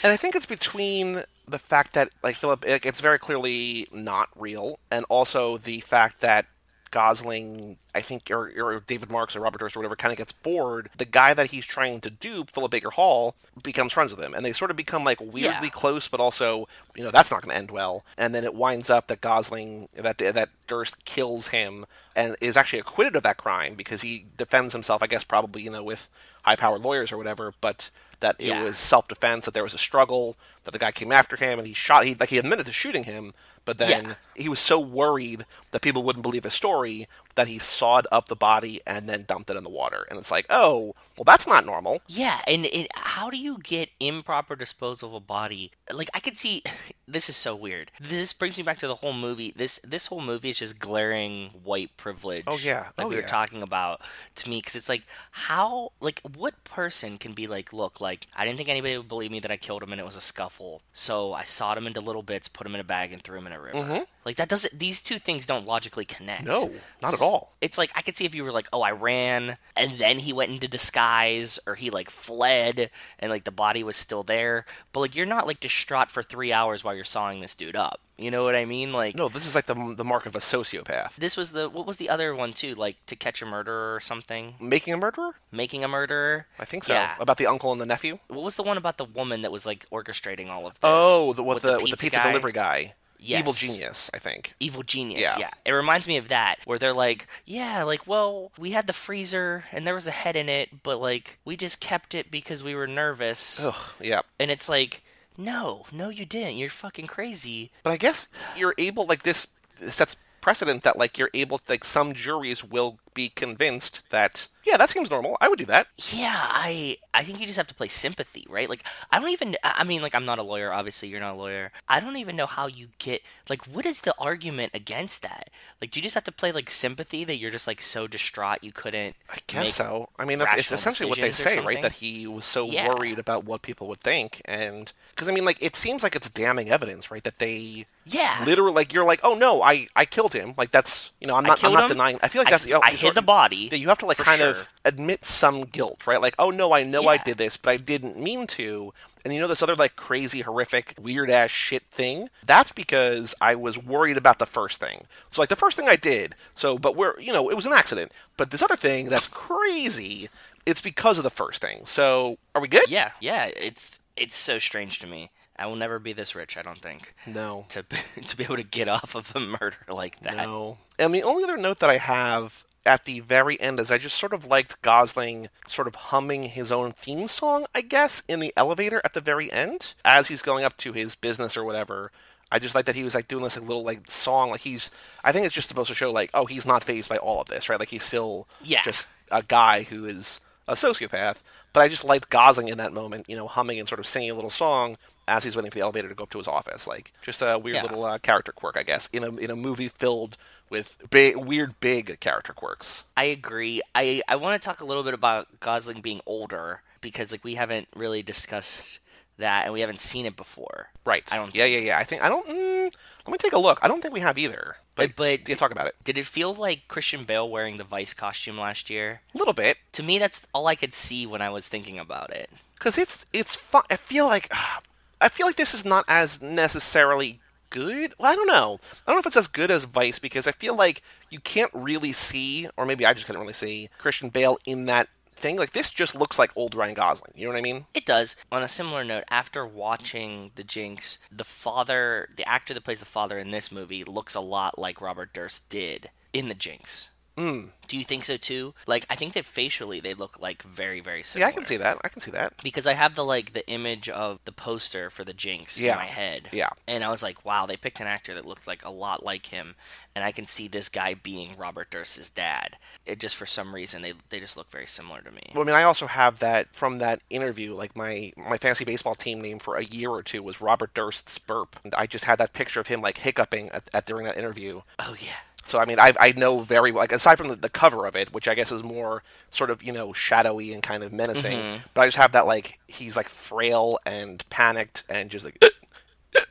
And I think it's between the fact that like Philip, like, it's very clearly not real, and also the fact that Gosling, I think, or, or David Marks or Robert Durst or whatever, kind of gets bored. The guy that he's trying to dupe, Philip Baker Hall, becomes friends with him, and they sort of become like weirdly Yeah. close, but also, you know, that's not going to end well. And then it winds up that Gosling, that that Durst kills him, and is actually acquitted of that crime because he defends himself. I guess probably you know with high-powered lawyers or whatever, but that it Yeah. was self-defense, that there was a struggle, that the guy came after him, and he shot. He like he admitted to shooting him, but then Yeah. he was so worried that people wouldn't believe his story that he sawed up the body and then dumped it in the water. And it's like, oh, well, that's not normal. Yeah, and it, how do you get improper disposal of a body? Like I could see, this is so weird. This brings me back to the whole movie. This this whole movie is just glaring white privilege. Oh, yeah. like Oh, we were yeah. talking about to me because it's like how like what person can be like, look, like I didn't think anybody would believe me that I killed him and it was a scuffle, so I sawed him into little bits, put him in a bag, and threw him in a river. Mm-hmm. Like that doesn't. These two things don't logically connect. No, not at all. It's like I could see if you were like, "Oh, I ran," and then he went into disguise, or he like fled, and like the body was still there. But like, you're not like distraught for three hours while you're sawing this dude up. You know what I mean? Like, No, this is like the the mark of a sociopath. this was the what was the other one too? Like to catch a murderer or something, Making a murderer? making a murderer. I think so. Yeah. About the uncle and the nephew? What was the one about the woman that was like orchestrating all of this? Oh, the, with, the, with the pizza guy? delivery guy. Yes. Evil genius, I think. Evil Genius, Yeah. yeah. It reminds me of that, where they're like, yeah, like, well, we had the freezer and there was a head in it, but like, we just kept it because we were nervous. Ugh, yeah. And it's like, no, no, you didn't. You're fucking crazy. But I guess you're able, like, this sets precedent that, like, you're able, like, some juries will be convinced that, yeah, that seems normal. I would do that. Yeah, I I think you just have to play sympathy, right? Like I don't even I I mean like I'm not a lawyer, obviously you're not a lawyer. I don't even know how you get like what is the argument against that? Like do you just have to play like sympathy that you're just like so distraught you couldn't I guess so. I mean, that's, it's essentially what they say, right? That he was so Yeah. worried about what people would think, and because I mean, like, it seems like it's damning evidence, right? That they Yeah. literally, like, you're like, oh no, I I killed him. Like that's you know, I'm not I'm not him. denying. I feel like I- that's know, I you hid sort- the body, that you have to like kind sure. of admit some guilt, right? Like, oh no, I know I did this, but I didn't mean to. And you know this other like crazy, horrific, weird ass shit thing? That's because I was worried about the first thing. So like the first thing I did. So but we're you know, it was an accident. But this other thing that's crazy, it's because of the first thing. So are we good? Yeah, yeah, it's it's so strange to me. I will never be this rich, I don't think. No. To to be able to get off of a murder like that. No. And the only other note that I have at the very end is I just sort of liked Gosling sort of humming his own theme song, I guess, in the elevator at the very end as he's going up to his business or whatever. I just like that he was like doing this like, little like song like he's I think it's just supposed to show like oh he's not phased by all of this right like he's still Yeah. just a guy who is a sociopath but I just liked Gosling in that moment you know humming and sort of singing a little song as he's waiting for the elevator to go up to his office like just a weird Yeah. little uh, character quirk I guess in a in a movie filled with big, weird big character quirks. I agree. I I want to talk a little bit about Gosling being older because like we haven't really discussed that and we haven't seen it before. Right. I don't Yeah, yeah, yeah. I think I don't. Mm, let me take a look. I don't think we have either. But, But- yeah, talk about it Did it feel like Christian Bale wearing the Vice costume last year? a little bit To me, that's all I could see when I was thinking about it. because it's it's fun. I feel like I feel like this is not as necessarily good. Well, I don't know. I don't know if it's as good as Vice because I feel like you can't really see, or maybe I just couldn't really see Christian Bale in that thing. Like this just looks like old Ryan Gosling. You know what I mean? It does. On a similar note, after watching The Jinx, the father, the actor that plays the father in this movie, looks a lot like Robert Durst did in The Jinx. Hmm. Do you think so too? Like, I think that facially they look like very, very similar. Yeah. I can see that. I can see that. because I have the like the image of the poster for the Jinx Yeah. in my head. Yeah. And I was like, wow, they picked an actor that looked like a lot like him, and I can see this guy being Robert Durst's dad. It just for some reason they they just look very similar to me. Well, I mean, I also have that from that interview. Like my my fantasy baseball team name for a year or two was Robert Durst's burp. And I just had that picture of him like hiccuping at, at during that interview. Oh yeah. So I mean, I I know very well. Like aside from the, the cover of it, which I guess is more sort of you know shadowy and kind of menacing, mm-hmm. but I just have that like he's like frail and panicked and just like.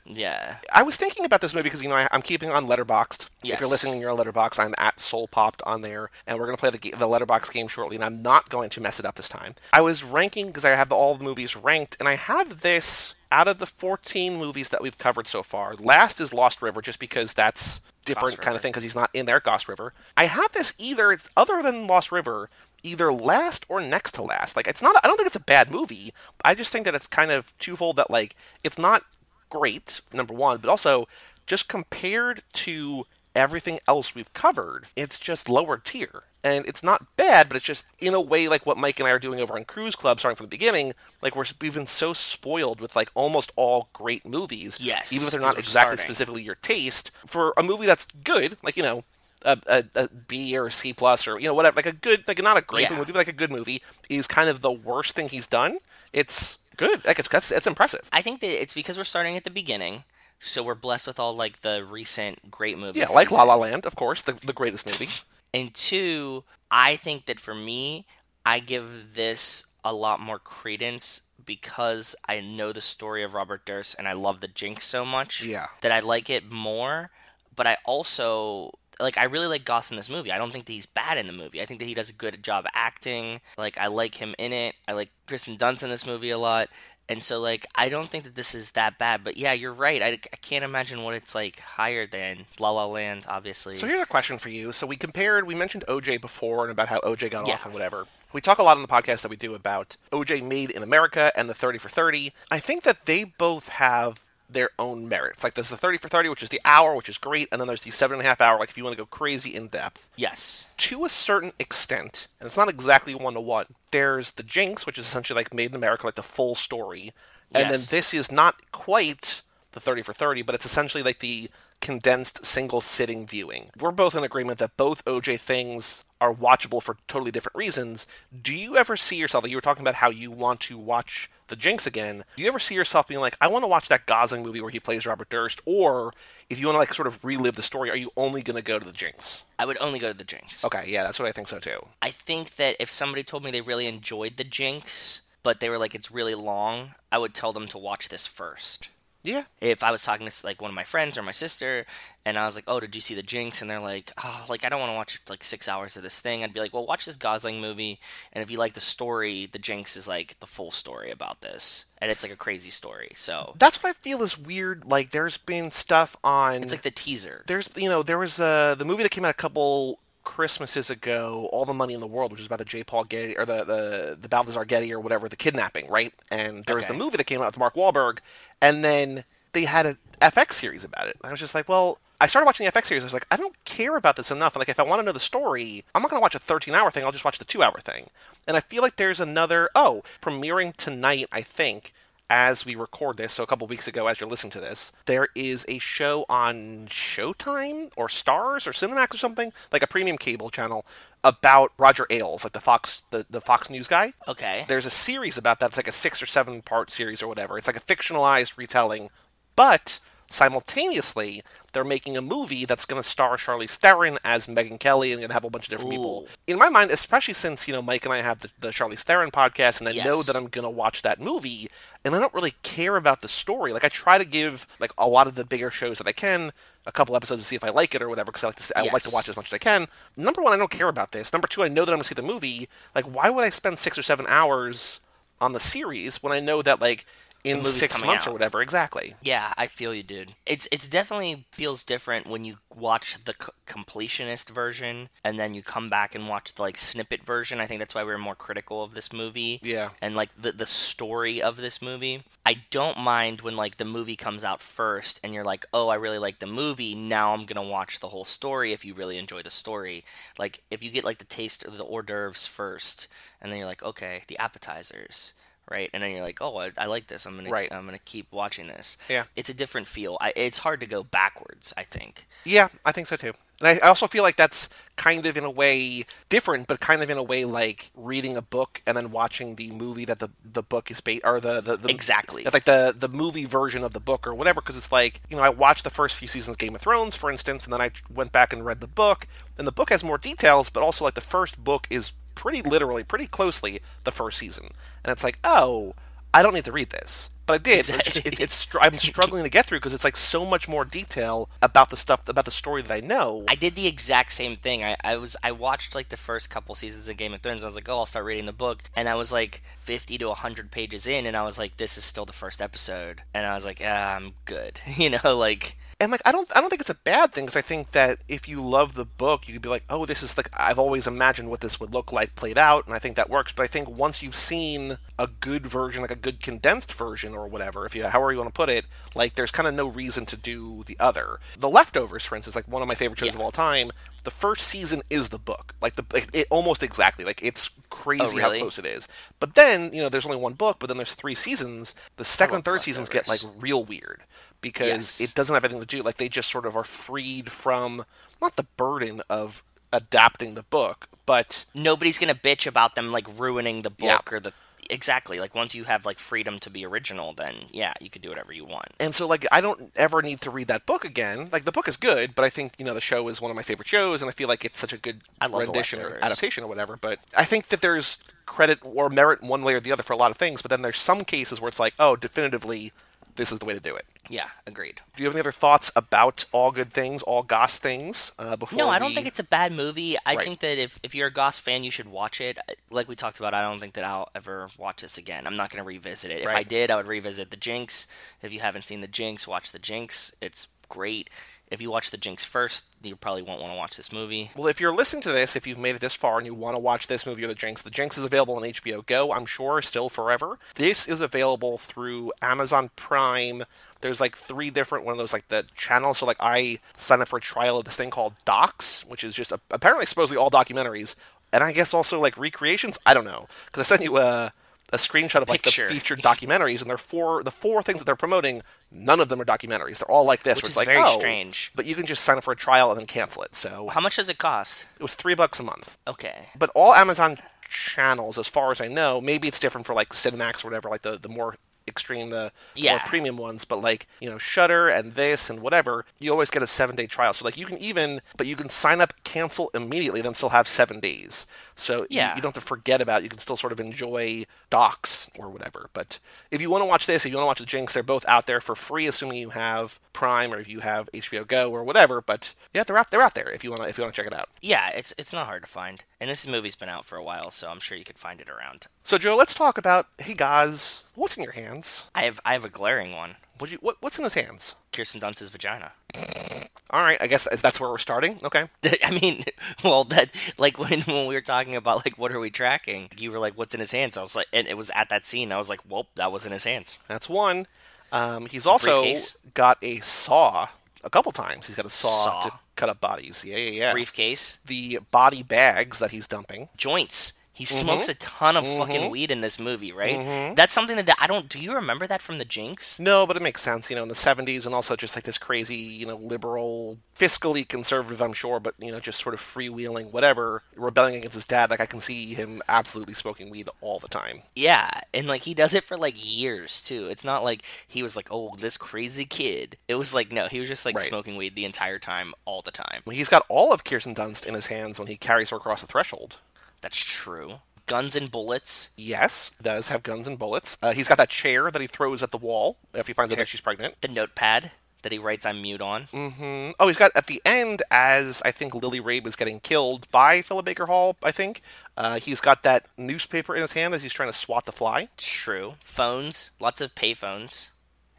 Yeah. I was thinking about this movie because you know I, I'm keeping on Letterboxd. If you're listening, you're on Letterboxd. I'm at Soul Popped on there, and we're gonna play the ga- the Letterboxd game shortly. And I'm not going to mess it up this time. I was ranking because I have the, all the movies ranked, and I have this out of the 14 movies that we've covered so far. Last is Lost River, just because that's different Lost kind of thing because he's not in there. Ghost River. I have this either it's other than Lost River. Either last or next to last. Like it's not. I don't think it's a bad movie. I just think that it's kind of twofold. That like it's not great, number one, but also just compared to everything else we've covered, it's just lower tier. And it's not bad, but it's just in a way like what Mike and I are doing over on Cruise Club, starting from the beginning. Like we're we've been so spoiled with like almost all great movies, Yes, even if they're not exactly starting. specifically your taste. For a movie that's good, like you know. A, a, a B or a C plus or you know whatever like a good like not a great Yeah. movie but like a good movie is kind of the worst thing he's done. It's good like it's that's, it's impressive. I think that it's because we're starting at the beginning, so we're blessed with all like the recent great movies. Yeah, like La. La Land, of course, the, the greatest movie. And two, I think that for me, I give this a lot more credence because I know the story of Robert Durst and I love the Jinx so much Yeah. that I like it more. But I also like I really like Goss in this movie. I don't think that he's bad in the movie. I think that he does a good job acting. Like I like him in it. I like Kirsten Dunst in this movie a lot. And so like I don't think that this is that bad. But yeah, you're right. I, I can't imagine what it's like higher than La La Land, obviously. So here's a question for you. So we compared, we mentioned OJ before and about how OJ got Yeah. off and whatever. We talk a lot on the podcast that we do about OJ Made in America and the 30 for 30. I think that they both have their own merits. Like there's the 30 for 30, which is the hour, which is great, and then there's the seven and a half hour, like if you want to go crazy in depth. yes. to a certain extent, and it's not exactly one to one. There's the Jinx, which is essentially like Made in America, like the full story, and Yes. then this is not quite the 30 for 30, but it's essentially like the condensed single sitting viewing. We're both in agreement that both OJ things are watchable for totally different reasons. Do you ever see yourself, like you were talking about how you want to watch the Jinx again, do you ever see yourself being like, I want to watch that Gosling movie where he plays Robert Durst, or if you want to like sort of relive the story, are you only going to go to the Jinx? I would only go to the Jinx. Okay, yeah, that's what I think so too. I think that if somebody told me they really enjoyed the Jinx, but they were like it's really long, I would tell them to watch this first. Yeah. If I was talking to like one of my friends or my sister, and I was like, "Oh, did you see the Jinx?" and they're like, "Oh, like I don't want to watch like six hours of this thing," I'd be like, "Well, watch this Gosling movie, and if you like the story, the Jinx is like the full story about this, and it's like a crazy story. So That's what I feel is weird. Like, there's been stuff on. it's like the teaser. there's, you know, there was uh, the movie that came out a couple Christmases ago, All the Money in the World, which is about the J. Paul Getty, or the, the, the Balthazar Getty, or whatever, the kidnapping, right? And there was the movie that came out with Mark Wahlberg, and then they had a FX series about it. I was just like, well, I started watching the FX series. I was like, I don't care about this enough. Like, if I want to know the story, I'm not going to watch a 13 hour thing. I'll just watch the two hour thing. And I feel like there's another, oh, premiering tonight, I think, as we record this, so a couple weeks ago, as you're listening to this, there is a show on Showtime or Starz or Cinemax or something, like a premium cable channel, about Roger Ailes, like the Fox, the, the Fox News guy. Okay. There's a series about that. It's like a six or seven part series or whatever. It's like a fictionalized retelling, but simultaneously they're making a movie that's going to star Charlize Theron as Megyn Kelly and going to have a bunch of different people. In my mind, especially since you know Mike and I have the, the Charlize Theron podcast, and I know that I'm going to watch that movie, and I don't really care about the story. Like I try to give like a lot of the bigger shows that I can a couple episodes to see if I like it or whatever because I like to I would like to watch as much as I can. Number one, I don't care about this. Number two, I know that I'm going to see the movie. Like, why would I spend six or seven hours on the series when I know that like in six months out. or whatever. Exactly. Yeah, I feel you, dude. It's it's definitely feels different when you watch the c- completionist version and then you come back and watch the like snippet version. I think that's why we are more critical of this movie. Yeah. And like the the story of this movie. I don't mind when like the movie comes out first and you're like, "Oh, I really like the movie. Now I'm going to watch the whole story if you really enjoy the story." Like if you get like the taste of the hors d'oeuvres first and then you're like, "Okay, the appetizers." Right, and then you're like, "Oh, I, I like this. I'm gonna, Right. I'm gonna keep watching this." Yeah. it's a different feel. I, it's hard to go backwards. I think. Yeah, I think so too. And I, I also feel like that's kind of in a way different, but kind of in a way like reading a book and then watching the movie that the the book is based or the the, the Exactly. like the the movie version of the book or whatever. Because it's like you know I watched the first few seasons of Game of Thrones, for instance, and then I went back and read the book, and the book has more details, but also like the first book is pretty literally, pretty closely the first season, and it's like oh, I don't need to read this. But I did. It's, Exactly. just- it, it's I'm struggling to get through because it's like so much more detail about the stuff about the story that I know. I did the exact same thing. I, I was I watched like the first couple seasons of Game of Thrones. I was like, oh, I'll start reading the book, and I was like fifty to hundred pages in, and I was like, this is still the first episode, and I was like, ah, I'm good, you know, like and like I don't I don't think it's a bad thing because I think that if you love the book, you could be like, oh, this is like I've always imagined what this would look like played out, and I think that works. But I think once you've seen a good version, like a good condensed version or whatever, if you however you want to put it, like there's kind of no reason to do the other. The Leftovers, for instance, like one of my favorite shows Yeah. of all time. The first season is the book, like the it, it almost exactly like it's oh, crazy Oh, how close it is. But then you know there's only one book, but then there's three seasons. The second and third seasons get like real weird because Yes. it doesn't have anything to do like they just sort of are freed from not the burden of adapting the book but nobody's gonna bitch about them like ruining the book Yeah. or the exactly like once you have like freedom to be original, then yeah, you could do whatever you want. and so like i don't ever need to read that book again like the book is good but i think you know the show is one of my favorite shows and i feel like it's such a good I love The rendition or adaptation or whatever but i think that there's credit or merit one way or the other for a lot of things but then there's some cases where it's like oh definitively this is the way to do it Yeah, agreed. do you have any other thoughts about all good things all goss things uh, before No, I don't we- think it's a bad movie. I Right. think that if, if you're a Goss fan, you should watch it. Like we talked about, I don't think that I'll ever watch this again. I'm not going to revisit it. If I did, I would revisit The Jinx. If you haven't seen The Jinx, watch The Jinx. It's great. If you watch The Jinx first, you probably won't want to watch this movie. Well, if you're listening to this, if you've made it this far and you want to watch this movie or The Jinx, The Jinx is available on HBO Go, I'm sure, still forever. This is available through Amazon Prime. There's like three different one of those like the channels. So like I signed up for a trial of this thing called Docs, which is just a, apparently supposedly all documentaries, and I guess also like recreations. I don't know because I sent you a a screenshot of like Picture. the featured documentaries, and they're four the four things that they're promoting. None of them are documentaries. They're all like this, Which is like very oh, strange. But you can just sign up for a trial and then cancel it. So How much does it cost? it was three bucks a month Okay. but all Amazon channels, as far as I know, maybe it's different for like Cinemax or whatever, like the, the more extreme, the more premium ones. But like you know, Shudder and this and whatever, you always get a seven day trial. So like you can even, but you can sign up, cancel immediately, then still have seven days. So you- Yeah. you, don't have to forget about. it. You can still sort of enjoy docs or whatever. But if you want to watch this, if you want to watch the Jinx, they're both out there for free, assuming you have Prime or if you have HBO Go or whatever. But yeah, they're out. They're out there if you want to if you want to check it out. Yeah, it's it's not hard to find. And this movie's been out for a while, so I'm sure you could find it around. So Joe, let's talk about hey guys, what's in your hands? I have I have a glaring one. What you what, what's in his hands? Kirsten Dunst's vagina. All right, I guess that's where we're starting. Okay. I mean, well, that like when when we were talking about like what are we tracking, you were like, "What's in his hands?" I was like, and it was at that scene. I was like, "Well, that was in his hands." That's one. Um, he's also Briefcase. got a saw a couple times. He's got a saw, Saw. to cut up bodies. Yeah, yeah, yeah. Briefcase, The body bags that he's dumping. joints. He Mm-hmm. smokes a ton of fucking weed in this movie, right? That's something that I don't. Do you remember that from the Jinx? No, but it makes sense, you know, in the 70s and also just like this crazy, you know, liberal, fiscally conservative, I'm sure, but, you know, just sort of freewheeling, whatever, rebelling against his dad. Like, I can see him absolutely smoking weed all the time. Yeah, and like he does it for like years too. It's not like he was like, "Oh, this crazy kid." It was like no, he was just like Right. smoking weed the entire time, all the time. He's got all of Kirsten Dunst in his hands when he carries her across the threshold. That's true. Guns and bullets. Yes, does have guns and bullets. Uh, he's got that chair that he throws at the wall if he finds out that she's pregnant. The notepad. that he writes on mute on. hmm Oh, he's got at the end as I think Lily Rabe was getting killed by Philip Baker Hall. I think uh, he's got that newspaper in his hand as he's trying to swat the fly. True. Phones, lots of payphones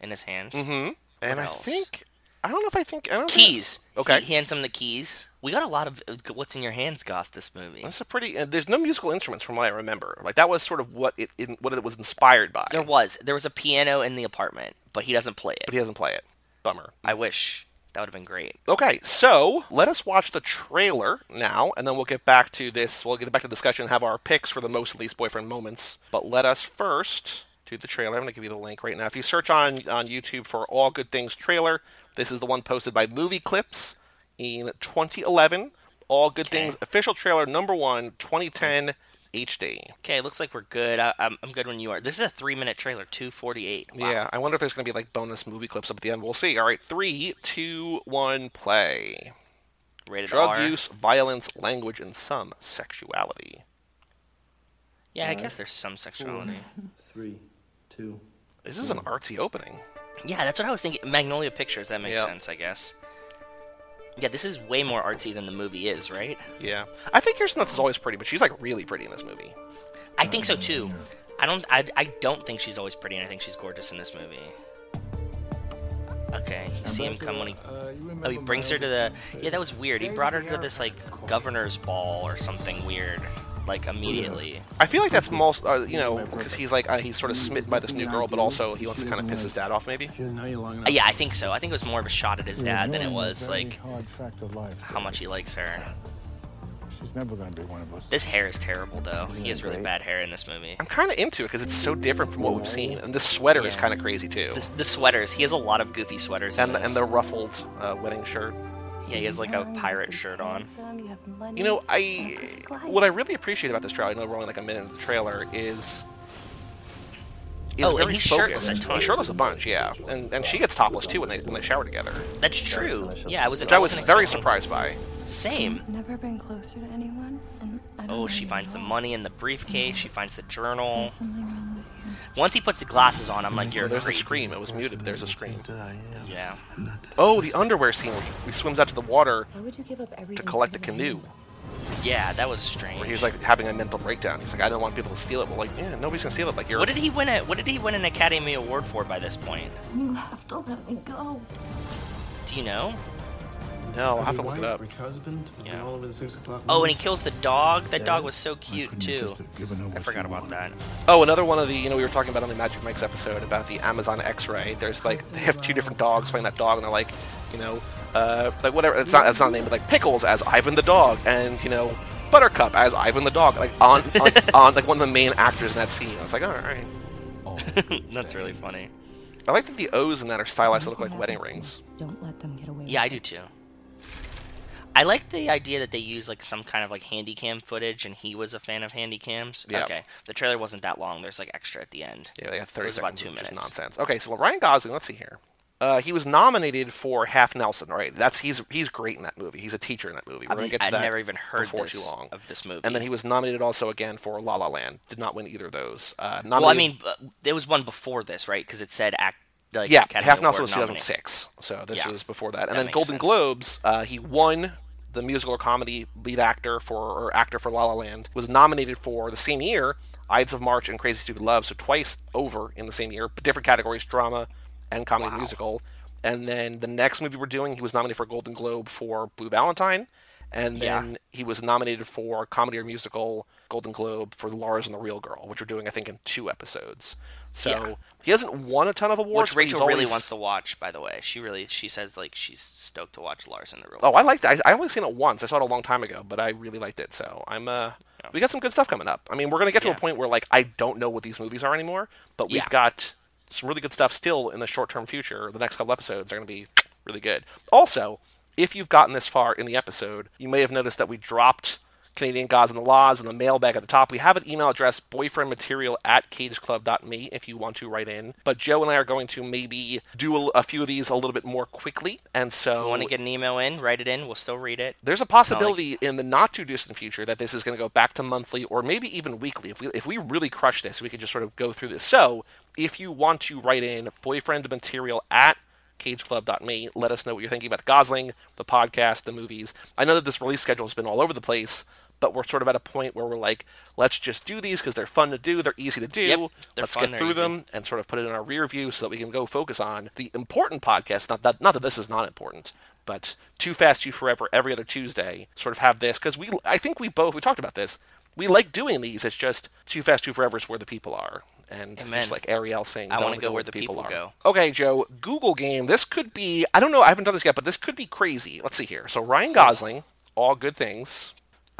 in his hands. hmm And I think I don't know if I think I don't think- Keys. Okay. He hands him the keys. We got a lot of uh, what's in your hands, Goss, this movie. That's a pretty. Uh, there's no musical instruments from what I remember. Like that was sort of what it in, what it was inspired by. There was. There was a piano in the apartment, but he doesn't play it. but he doesn't play it. Bummer. I wish. That would have been great. Okay, so let us watch the trailer now, and then we'll get back to this. We'll get back to the discussion and have our picks for the most least boyfriend moments. But let us first do the trailer. I'm going to give you the link right now. If you search on on YouTube for All Good Things trailer, this is the one posted by Movieclips in 2011. All Good Okay. Things official trailer number one, 2010 HD. Okay, looks like we're good. I, I'm, I'm good when you are. This is a three minute trailer, 248. Wow. Yeah, I wonder if there's going to be like bonus movie clips up at the end. We'll see. All right, three, two, one, play. Rated Drug R. use, violence, language, and some sexuality. Yeah, I guess there's some sexuality. Three, two. This is an artsy opening. Yeah, that's what I was thinking. Magnolia Pictures, that makes Yeah. sense, I guess. Yeah, this is way more artsy than the movie is, right? Yeah, I think Kirsten Dunst is always pretty, but she's like really pretty in this movie. I think so too. I don't. I, I don't think she's always pretty, and I think she's gorgeous in this movie. Okay, you see him come when he. Oh, he brings her to the. Yeah, that was weird. He brought her to this like governor's ball or something weird, like immediately. I feel like that's most, uh, you know, because he's like uh, he's sort of smitten by this new girl, but also he wants to kind of piss his dad off, maybe. She doesn't know you long Uh, yeah, I think so. I think it was more of a shot at his dad than it was like hard fact of life. how much he likes her. She's never gonna be one of us. This hair is terrible, though. He has really bad hair in this movie. I'm kind of into it because it's so different from what we've seen, and this sweater is kind of crazy too, The, the sweaters. He has a lot of goofy sweaters. In and and the ruffled uh, wedding shirt. Yeah, he has like a pirate shirt on. You know, I what I really appreciate about this trailer, I know we're only like a minute into the trailer, is. is Oh, and very he's shirtless a ton. He's shirtless a bunch, yeah, and and she gets topless too when they when they shower together, That's true. Yeah, I was. which I was very surprised by. Same. Never been closer to anyone. And I don't Oh, she finds the money in the briefcase. She finds the journal. There's something wrong with you. Once he puts the glasses on, I'm like, mm. you're Well, a there's the creep. scream. It was muted, but there's a scream. That I am. Yeah. Oh, the underwear scene where he swims out to the water Why would you give up to collect the canoe. Yeah, that was strange. Where he was like having a mental breakdown. He's like, I don't want people to steal it. Well, like, yeah, nobody's gonna steal it. Like, you're. what did he win? A, what did he win an Academy Award for by this point? You have to let me go. Do you know? No, I'll have to look it up. every husband, Yeah. all over the six o'clock. Oh, and he kills the dog. That Yeah. dog was so cute too. just have given her I forgot she about that. Oh, another one of the, you know, we were talking about on the Magic Mike's episode about the Amazon X-ray. There's like they have two different dogs playing that dog, and they're like, you know, uh, like whatever. It's not, it's not the name, but like Pickles as Ivan the dog, and you know, Buttercup as Ivan the dog, like on on, on like one of the main actors in that scene. I was like, all right. That's really funny. I like that the O's in that are stylized to look like wedding rings. Don't let them get away. Yeah, I do too. I like the idea that they use like some kind of like handy cam footage, and he was a fan of handy cams. Yeah. Okay, the trailer wasn't that long. There's like extra at the end. Yeah, they got 30 was about seconds two of just minutes. nonsense. Okay, so Ryan Gosling, let's see here. Uh, he was nominated for Half Nelson, right? That's he's he's great in that movie. He's a teacher in that movie. We're I've, gonna get to I'd that never even heard before this, too long. of this movie. And then he was nominated also again for La La Land. Did not win either of those. Uh, well, I mean, uh, there was one before this, right? Because it said act. Like, yeah, Academy Half Nelson was nominee. 2006, so this Yeah. was before that. And That then Golden sense. Globes, uh, he won the musical or comedy lead actor for or actor for La La Land. Was nominated for the same year Ides of March and Crazy Stupid Love, so twice over in the same year, but different categories: drama and comedy and Wow. musical. And then the next movie we're doing, he was nominated for a Golden Globe for Blue Valentine. And Yeah. then he was nominated for comedy or musical Golden Globe for Lars and the Real Girl, which we're doing, I think, in two episodes. So Yeah. he hasn't won a ton of awards. Which Rachel really wants to watch, by the way. She really, she says like she's stoked to watch Lars and the Real. Oh, I liked it. I, I only seen it once. I saw it a long time ago, but I really liked it. So I'm uh, we got some good stuff coming up. I mean, we're gonna get to Yeah. a point where like I don't know what these movies are anymore, but we've Yeah. got some really good stuff still in the short-term future. The next couple episodes are gonna be really good. Also, if you've gotten this far in the episode, you may have noticed that we dropped Canadian Gods and the Laws and the mailbag at the top. We have an email address, boyfriendmaterial at cageclub.me, if you want to write in. But Joe and I are going to maybe do a, a few of these a little bit more quickly. And so You want to get an email in? Write it in. We'll still read it. there's a possibility in the not too distant future that this is going to go back to monthly or maybe even weekly. If we if we really crush this, we could just sort of go through this. So if you want to write in boyfriend material at cageclub.me. Let us know what you're thinking about the Gosling, the podcast, the movies. I know that this release schedule has been all over the place, but we're sort of at a point where we're like, let's just do these because they're fun to do, they're easy to do. Yep, let's fun, get through easy. them and sort of put it in our rear view so that we can go focus on the important podcast. Not that not that this is not important, but Too Fast, Too Forever every other Tuesday. Sort of have this because we, I think we both we talked about this. We like doing these. It's just Too Fast, Too Forever is where the people are. And Amen. just like Ariel saying, I wanna wanna go where the people are. go. Okay, Joe. Google game. This could be. I don't know. I haven't done this yet, but this could be crazy. Let's see here. So Ryan Gosling, all good things.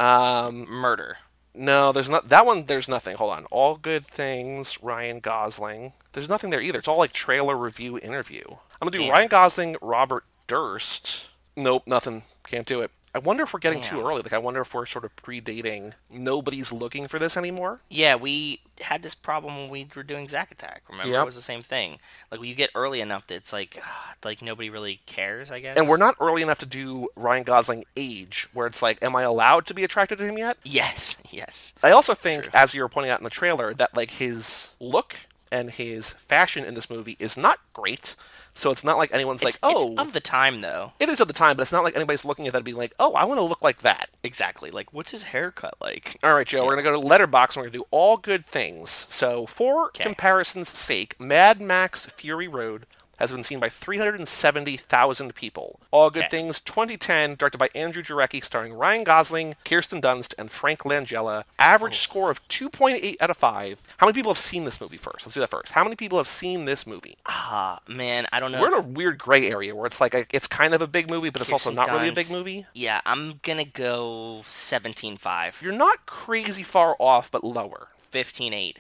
Um, Murder. no, there's not that one. There's nothing. Hold on. All good things. Ryan Gosling. There's nothing there either. It's all like trailer review interview. I'm gonna do Damn. Ryan Gosling, Robert Durst. Nope, nothing. Can't do it. I wonder if we're getting too early. Like, I wonder if we're sort of predating. Nobody's looking for this anymore. Yeah, we had this problem when we were doing Zack Attack. Remember, Yep. it was the same thing. Like, when you get early enough that it's like, ah, like nobody really cares. I guess. And we're not early enough to do Ryan Gosling age, where it's like, am I allowed to be attracted to him yet? Yes, yes. I also think, as you were pointing out in the trailer, that like his look and his fashion in this movie is not great. So it's not like anyone's It's, like, oh, it's of the time though. it is of the time, but it's not like anybody's looking at that and being like, oh, I want to look like that. Exactly. Like, what's his haircut like? All right, Joe, we're going to go to Letterboxd and we're to do all good things. So, for 'Kay. comparison's sake, Mad Max Fury Road has been seen by 370,000 people. All Good 'Kay. Things 2010, directed by Andrew Jarecki, starring Ryan Gosling, Kirsten Dunst, and Frank Langella. Average score of 2.8 out of 5. How many people have seen this movie first? Let's do that first. How many people have seen this movie? Ah, man, I don't know. We're in a weird gray area where it's like a, it's kind of a big movie, but it's also Kirsten not really a big movie. Yeah, I'm gonna go 17.5, You're not crazy far off, but lower. 15.8,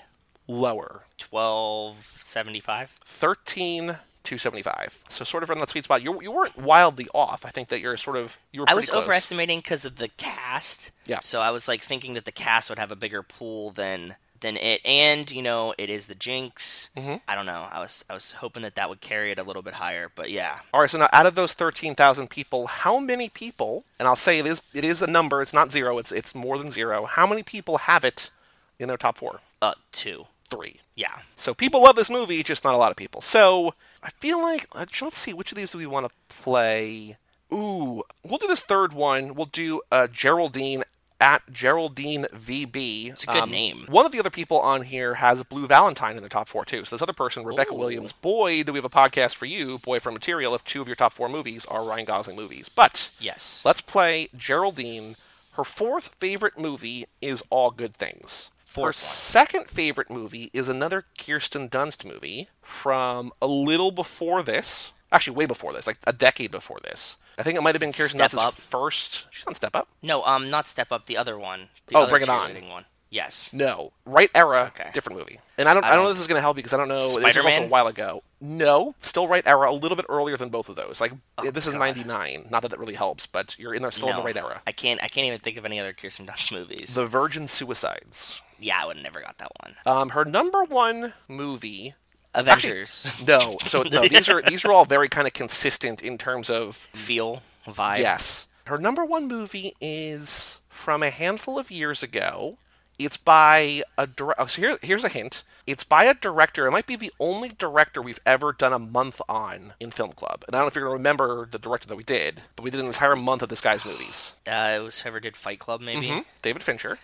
Lower. 12.75. 13 275 so sort of in that sweet spot you, you weren't wildly off i think that you're sort of you were I was close. overestimating because of the cast. Yeah. So I was like thinking that the cast would have a bigger pool than than it, and you know, it is the Jinx. Mm-hmm. I don't know. I was I was hoping that that would carry it a little bit higher, but yeah. all right so now out of those 13000 people how many people and i'll say it is it is a number it's not zero it's it's more than zero how many people have it in their top four Uh, two. three Yeah. so people love this movie just not a lot of people so i feel like uh, let's see which of these do we want to play ooh we'll do this third one we'll do uh, geraldine at Geraldine VB. It's a good name. One of the other people on here has Blue Valentine in their top four too. So this other person, Rebecca Ooh. Williams. Boy, do we have a podcast for you, boy for material. If two of your top four movies are Ryan Gosling movies, but Yes. let's play Geraldine. Her fourth favorite movie is All Good Things. Her one. second favorite movie is another Kirsten Dunst movie from a little before this. Actually, way before this, like a decade before this. I think it might have been Kirsten Step Dunst's Up? first. She's on Step Up. No, um, not Step Up. The other one. The Oh, other Bring It On. One. Yes. No, right era, Okay. different movie. And I don't, I don't, know don't- if this is going to help you because I don't know. This was also a while ago. No, still right era, a little bit earlier than both of those. Like this is Oh, '99. Not that that really helps, but you're in there still in the right era. I can't. I can't even think of any other Kirsten Dunst movies. The Virgin Suicides. yeah, I would have never got that one. Um, her number one movie. Avengers. No, so no, these are these are all very kind of consistent in terms of Feel vibe. Yes. Her number one movie is from a handful of years ago. It's by a director. Oh, so here, here's a hint. It's by a director. It might be the only director we've ever done a month on in Film Club. And I don't know if you're going to remember the director that we did, but we did an entire month of this guy's movies. Uh, it was whoever did Fight Club, maybe. Mhm. David Fincher.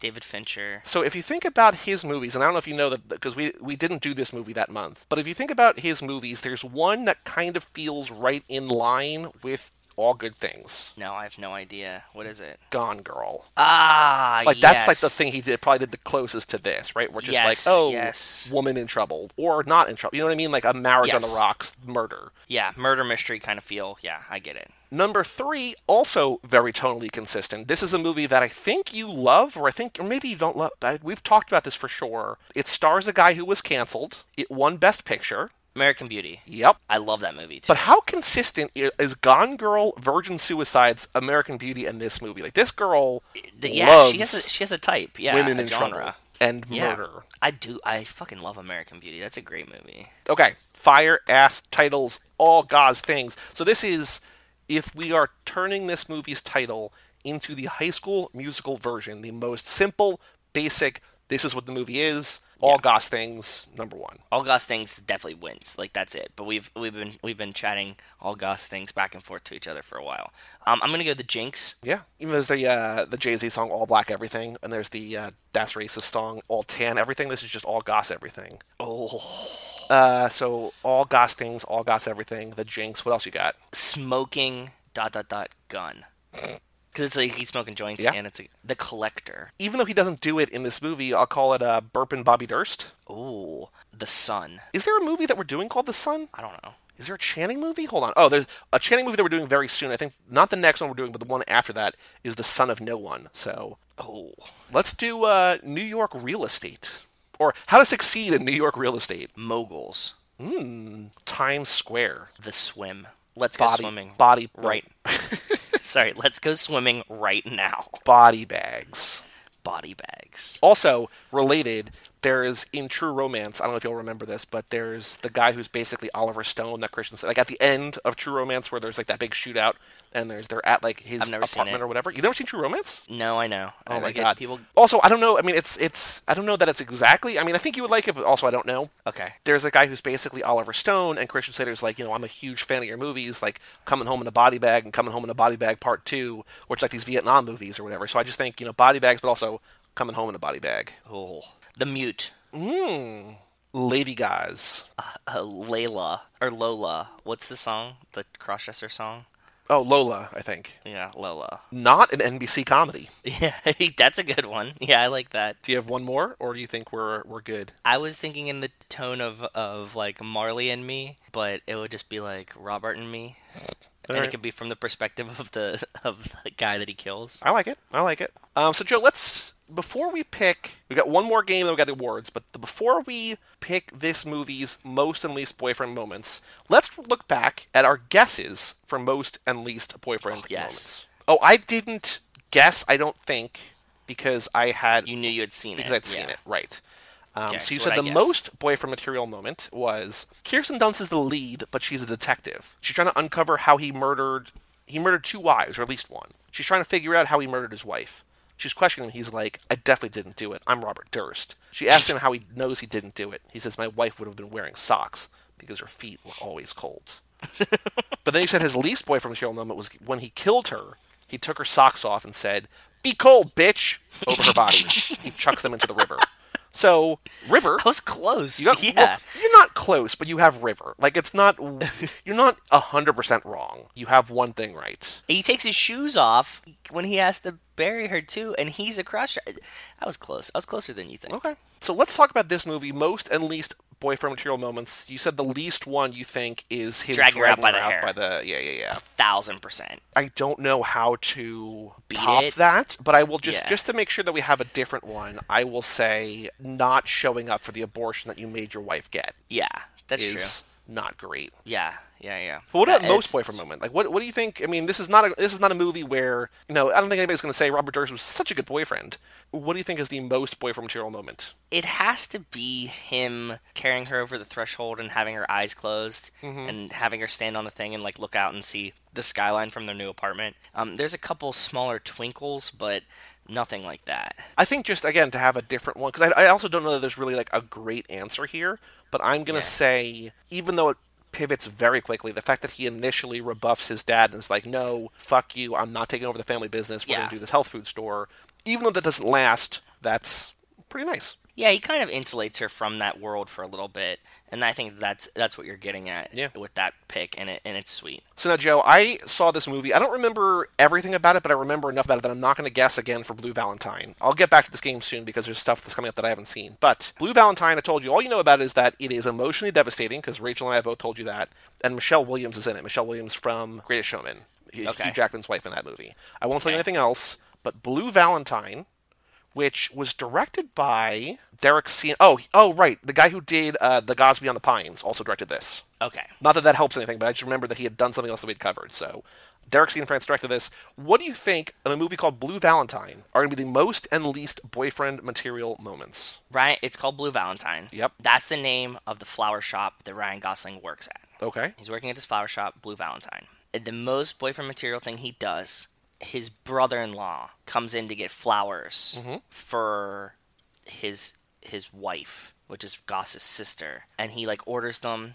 David Fincher. So if you think about his movies, and I don't know if you know that because we we didn't do this movie that month, but if you think about his movies, there's one that kind of feels right in line with All Good Things. No, I have no idea. What is it? Gone Girl. Ah, like that's like the thing he did probably did the closest to this right which is like oh yes. woman in trouble or not in trouble you know what i mean like a marriage on the rocks murder Yeah, murder mystery kind of feel. Yeah, I get it. number three also very tonally consistent this is a movie that i think you love or i think or maybe you don't love we've talked about this for sure it stars a guy who was canceled it won best picture American Beauty. yep I love that movie too. but how consistent is Gone Girl, Virgin Suicides, American Beauty, and this movie? Like this girl The- yeah, loves she has a she has a type. Yeah, women in genre. trouble and Yeah. murder. I do. I fucking love American Beauty. That's a great movie. Okay, fire ass titles, all Goss things. So this is if we are turning this movie's title into the high school musical version, the most simple, basic. this is what the movie is. All Goss things, number one. All Goss things definitely wins. Like that's it. But we've we've been we've been chatting all Goss things back and forth to each other for a while. Um, I'm gonna go the Jinx. Yeah, even there's the uh, the Jay Z song "All Black Everything," and there's the uh, Das Racist song "All Tan Everything." This is just all Goss Everything. Oh, Uh, so all Goss things, all Goss Everything. The Jinx. What else you got? smoking dot dot dot gun. Because it's like he's smoking joints Yeah. and it's like, the collector. Even though he doesn't do it in this movie, I'll call it a uh, and Bobby Durst. Ooh, the sun. Is there a movie that we're doing called The Sun? I don't know. Is there a Channing movie? Hold on. Oh, there's a Channing movie that we're doing very soon. I think not the next one we're doing, but the one after that is The Son of No One. So Oh, let's do uh, New York real estate. Or how to succeed in New York real estate. moguls. Mmm. Times Square. The swim. Let's go swimming. body, right. Sorry, let's go swimming right now. body bags. Body bags. Also related, there's in True Romance. I don't know if you'll remember this, but there's the guy who's basically Oliver Stone that Christian said. Like at the end of True Romance, where there's like that big shootout, and there's they're at like his apartment or whatever. You've never seen True Romance? No, I know. Oh I, my god! People. Also, I don't know. I mean, it's it's. I don't know that it's exactly. I mean, I think you would like it, but also I don't know. Okay. There's a guy who's basically Oliver Stone, and Christian Slater's like, you know, I'm a huge fan of your movies, like Coming Home in a Body Bag and Coming Home in a Body Bag Part Two, which like these Vietnam movies or whatever. So I just think you know, body bags, but also Coming Home in a Body Bag. Oh, the mute. Lady Guys. Uh, Layla or Lola. What's the song? The crossdresser song? Oh, Lola, I think. Yeah, Lola. Not an NBC comedy. Yeah, that's a good one. Yeah, I like that. Do you have one more, or do you think we're we're good? I was thinking in the tone of of like Marley and me, but it would just be like Robert and me. And Alright. it could be from the perspective of the of the guy that he kills. I like it. I like it. Um, so Joe, let's before we pick, we got one more game, then we got the awards. But the, before we pick this movie's most and least boyfriend moments, let's look back at our guesses for most and least boyfriend Oh, yes. moments. Oh, I didn't guess. I don't think because I had You knew you had seen it. because I'd seen yeah. it right. Um, Okay, so you so said the guess? most boyfriend material moment was Kirsten Dunst is the lead, but she's a detective. She's trying to uncover how he murdered he murdered two wives, or at least one. She's trying to figure out how he murdered his wife. She's questioning him. He's like, I definitely didn't do it. I'm Robert Durst. She asks him how he knows he didn't do it. He says, My wife would have been wearing socks because her feet were always cold. but then he said his least boyfriend material moment was when he killed her. He took her socks off and said, "Be cold, bitch!" over her body. he chucks them into the river. So river, I was close. you got, yeah. well, you're not close, but you have river. Like it's not, you're not hundred percent wrong. You have one thing right. he takes his shoes off when he has to bury her too, and he's a crusher. I was close. I was closer than you think. Okay. So let's talk about this movie. Most and least boyfriend material moments. You said the least one you think is his Dragging her out by the hair. by the yeah yeah yeah. A Thousand percent. I don't know how to Beat top it? that, but I will just Yeah. just to make sure that we have a different one. I will say not showing up for the abortion that you made your wife get Yeah, that's is true. not great. Yeah, yeah, yeah. But what about That- most it's- boyfriend moment? Like, what what do you think? I mean, this is not a this is not a movie where you know I don't think anybody's going to say Robert Durst was such a good boyfriend. What do you think is the most boyfriend material moment? It has to be him carrying her over the threshold and having her eyes closed Mm-hmm. and having her stand on the thing and like look out and see the skyline from their new apartment. Um, there's a couple smaller twinkles, but nothing like that. I think just again to have a different one because I, I also don't know that there's really like a great answer here. But I'm gonna Yeah. say even though it pivots very quickly, the fact that he initially rebuffs his dad and is like, "No, fuck you, I'm not taking over the family business. We're Yeah. gonna do this health food store," even though that doesn't last, that's pretty nice. Yeah, he kind of insulates her from that world for a little bit, and I think that's that's what you're getting at Yeah. with that pick, and it and it's sweet. So now, Joe, I saw this movie. I don't remember everything about it, but I remember enough about it that I'm not going to guess again for Blue Valentine. I'll get back to this game soon because there's stuff that's coming up that I haven't seen. But Blue Valentine, I told you, all you know about it is that it is emotionally devastating because Rachel and I have both told you that, and Michelle Williams is in it. Michelle Williams from Greatest Showman, Okay. Hugh Jackman's wife in that movie. I won't tell you anything else, but Blue Valentine which was directed by Derek C. Oh, oh, right, the guy who did uh, the Gods Beyond the Pines also directed this. Okay. Not that that helps anything, but I just remember that he had done something else that we'd covered. So, Derek Cianfrance directed this. What do you think of a movie called Blue Valentine are going to be the most and least boyfriend material moments? Right, it's called Blue Valentine. Yep. That's the name of the flower shop that Ryan Gosling works at. Okay. He's working at this flower shop, Blue Valentine. The most boyfriend material thing he does, his brother in law comes in to get flowers Mm-hmm. for his his wife, which is Goss's sister, and he like orders them,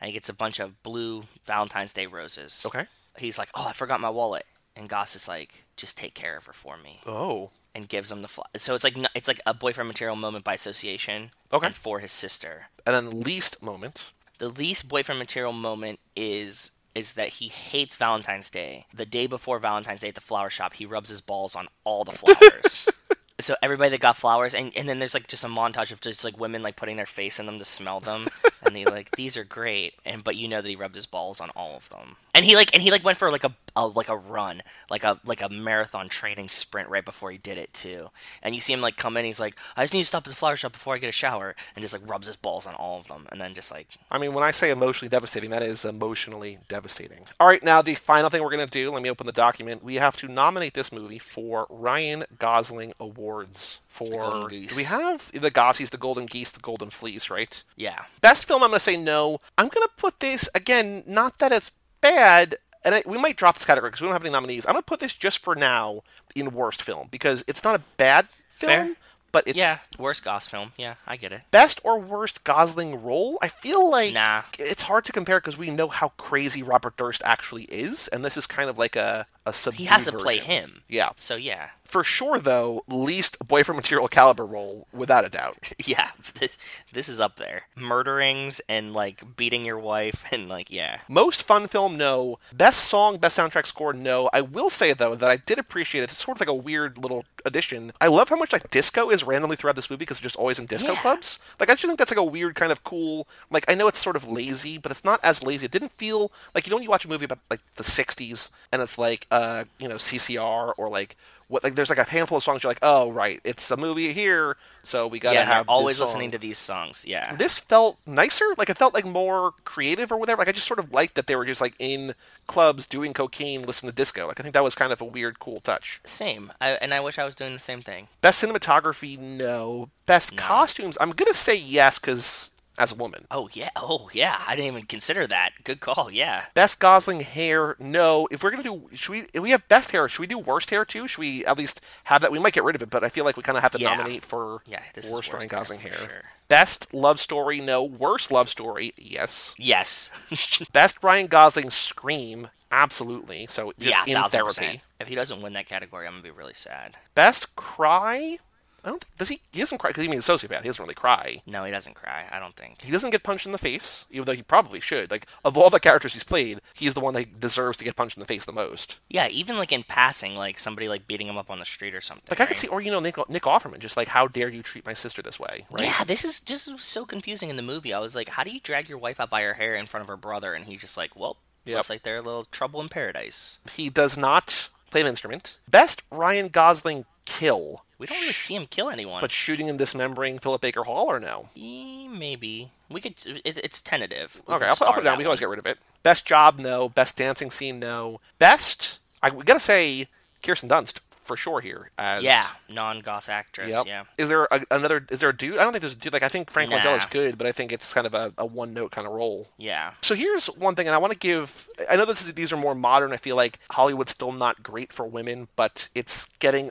and he gets a bunch of blue Valentine's Day roses. Okay. He's like, "Oh, I forgot my wallet," and Goss is like, "Just take care of her for me," Oh. and gives him the fl- so it's like it's like a boyfriend material moment by association. Okay. And for his sister, And then the least moment. the least boyfriend material moment is is that he hates Valentine's Day. The day before Valentine's Day at the flower shop, he rubs his balls on all the flowers. so everybody that got flowers, and, and then there's like just a montage of just like women like putting their face in them to smell them, and they like these are great, and but you know that he rubbed his balls on all of them, and he like and he like went for like a, a like a run, like a like a marathon training sprint right before he did it too, and you see him like come in, he's like I just need to stop at the flower shop before I get a shower, and just like rubs his balls on all of them, and then just like I mean, when I say emotionally devastating, that is emotionally devastating. All right, now the final thing we're going to do, let me open the document. We have to nominate this movie for Ryan Gosling Awards. For do we have the Gossies, the Golden Geese, the Golden Fleece, right? yeah. Best film, I'm going to say no. I'm going to put this again. Not that it's bad, and I, we might drop this category because we don't have any nominees. I'm going to put this just for now in worst film because it's not a bad film, Fair. but it's Yeah, worst Goss film. Yeah, I get it. best or worst Gosling role. I feel like Nah. it's hard to compare because we know how crazy Robert Durst actually is, and this is kind of like a a subdued He has to play him. Yeah, So yeah, for sure though, least boyfriend material caliber role without a doubt. yeah. This, this is up there. Murderings and like beating your wife and like yeah. Most fun film, no. Best song, best soundtrack score, no. I will say though that I did appreciate it. It's sort of like a weird little addition. I love how much like disco is randomly throughout this movie because it's just always in disco Yeah. clubs. Like I just think that's like a weird kind of cool. Like I know it's sort of lazy, but it's not as lazy. It didn't feel like you know when you watch a movie about like the '60s and it's like uh you know CCR or like what like there's like a handful of songs you're like oh right it's a movie here so we gotta yeah, have always listening to these songs. Yeah. this felt nicer. Like it felt like more creative or whatever. Like I just sort of liked that they were just like in clubs doing cocaine, listening to disco. Like I think that was kind of a weird, cool touch. Same. I, and I wish I was doing the same thing. Best cinematography, no. Best costumes, I'm gonna say yes because as a woman. Oh yeah. Oh yeah. I didn't even consider that. Good call. Yeah. Best Gosling hair, no. If we're gonna do, should we? If we have best hair, should we do worst hair too? Should we at least have that? We might get rid of it, but I feel like we kind of have to Yeah. nominate for Yeah, this worst worst Ryan hair Gosling for hair. sure. Best love story, no. Worst love story, yes. Yes. Best Ryan Gosling scream, absolutely. So yeah. in therapy. If he doesn't win that category, I'm gonna be really sad. Best cry, I don't. Does he? He doesn't cry because he's a sociopath. He doesn't really cry. No, he doesn't cry. I don't think. He doesn't get punched in the face, even though he probably should. Like of all the characters he's played, he's the one that deserves to get punched in the face the most. Yeah. Even like in passing, like somebody like beating him up on the street or something. Like I could see, or you know, Nick Nick Offerman, just like how dare you treat my sister this way, right? Yeah, this is just so confusing in the movie. I was like, how do you drag your wife out by her hair in front of her brother? And he's just like, well, Yep. looks like they're a little trouble in paradise. He does not play an instrument. Best Ryan Gosling kill, We don't really see him kill anyone. but shooting and dismembering Philip Baker Hall or no? Eh, maybe we could. It, it's tentative. We Okay, I'll, put- I'll put it down. We can always get rid of it. Best job, no. Best dancing scene, no. Best, I we gotta say, Kirsten Dunst for sure here. As Yeah, non-Goss actress. Yep. Yeah. Is there a, another? Is there a dude? I don't think there's a dude. Like I think Frank Nah. Langella's good, but I think it's kind of a, a one note kind of role. Yeah. So here's one thing, and I want to give. I know this is these are more modern. I feel like Hollywood's still not great for women, but it's getting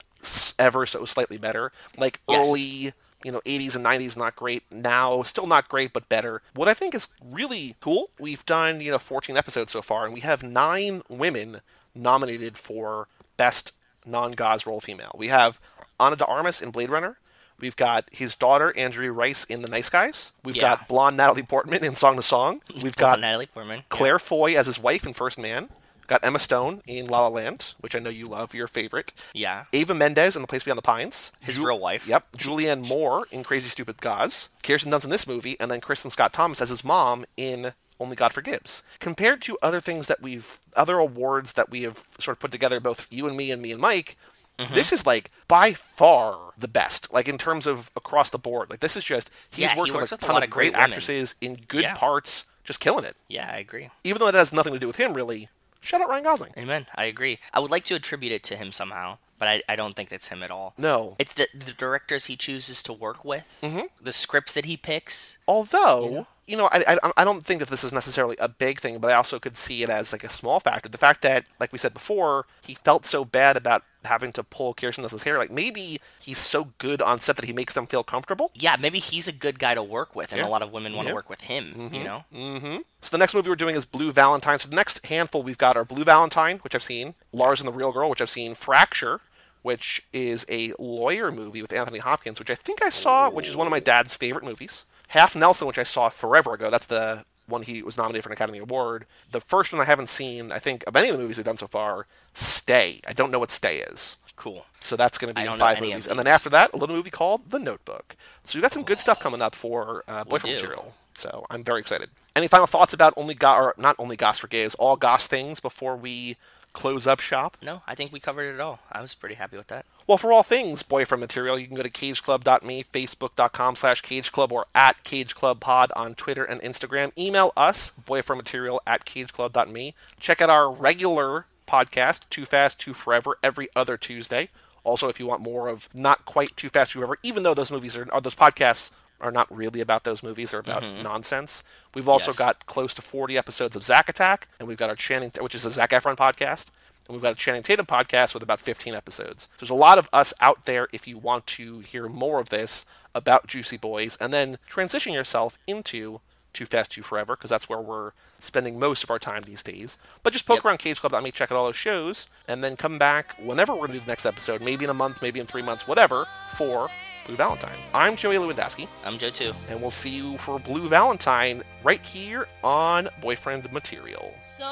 ever so slightly better. Like Yes. early, you know, 80s and 90s, not great. Now, still not great, but better. What I think is really cool. We've done you know 14 episodes so far, and we have nine women nominated for best non-Goss role female. We have Ana de Armas in Blade Runner. We've got his daughter Angourie Rice in The Nice Guys. We've Yeah. got blonde Natalie Portman in Song to Song. We've Got Natalie Portman. Claire Foy as his wife in First Man. Got Emma Stone in La La Land, which I know you love, your favorite. Yeah. Ava Mendes in The Place Beyond the Pines. His real wife. Yep. Julianne Moore in Crazy Stupid Gods. Kirsten Dunst in this movie, and then Kristin Scott Thomas as his mom in Only God Forgives. Compared to other things that we've, other awards that we have sort of put together, both you and me and me and Mike, Mm-hmm. this is like by far the best. Like in terms of across the board. Like this is just he's Yeah, worked works with with a a ton lot of great great actresses in good Yeah. parts, just killing it. Yeah, I agree. Even though it has nothing to do with him, really. Shout out Ryan Gosling. Amen. I agree. I would like to attribute it to him somehow, but I, I don't think that's him at all. No. It's the the directors he chooses to work with, mm-hmm. the scripts that he picks. Although you know, I, I, I don't think that this is necessarily a big thing, but I also could see it as like a small factor. The fact that, like we said before, he felt so bad about having to pull Kirsten Dunst's hair. Like maybe he's so good on set that he makes them feel comfortable. Yeah, maybe he's a good guy to work with, and Yeah. a lot of women want to Yeah. work with him. You know, Mm-hmm. So the next movie we're doing is Blue Valentine. So the next handful we've got are Blue Valentine, which I've seen, Lars and the Real Girl, which I've seen, Fracture, which is a lawyer movie with Anthony Hopkins, which I think I saw, which is one of my dad's favorite movies. Half Nelson, which I saw forever ago. That's the one he was nominated for an Academy Award. The first one I haven't seen, I think, of any of the movies we've done so far, Stay. I don't know what Stay is. cool. So that's going to be don't five movies. And then after that, a little movie called The Notebook. So we've got some good stuff coming up for uh, Boyfriend. Material. So I'm very excited. Any final thoughts about only Go- or not only Goss for Gays, all Goss things before we close up shop? No, I think we covered it all. I was pretty happy with that. Well, for all things boyfriend material, you can go to cageclub.me, facebook.com slash cageclub, or at cageclubpod on Twitter and Instagram. Email us, boyfriendmaterial at cageclub.me. Check out our regular podcast, Too Fast, Too Forever, every other Tuesday. Also, if you want more of not quite Too Fast, Too Forever, even though those movies are, or those podcasts are not really about those movies, they're about mm-hmm. nonsense. We've also Yes. got close to 40 episodes of Zack Attack, and we've got our Channing, which is a Zac Efron podcast. And we've got a Channing Tatum podcast with about 15 episodes. There's a lot of us out there if you want to hear more of this about Juicy Boys and then transition yourself into Too Fast, Too Forever, because that's where we're spending most of our time these days. But just poke Yep. around Cage Club, let me check out all those shows, and then come back whenever we're going to do the next episode, maybe in a month, maybe in three months, whatever, for Blue Valentine. I'm Joey Lewandowski, I'm Joe too. and we'll see you for Blue Valentine right here on Boyfriend Material. So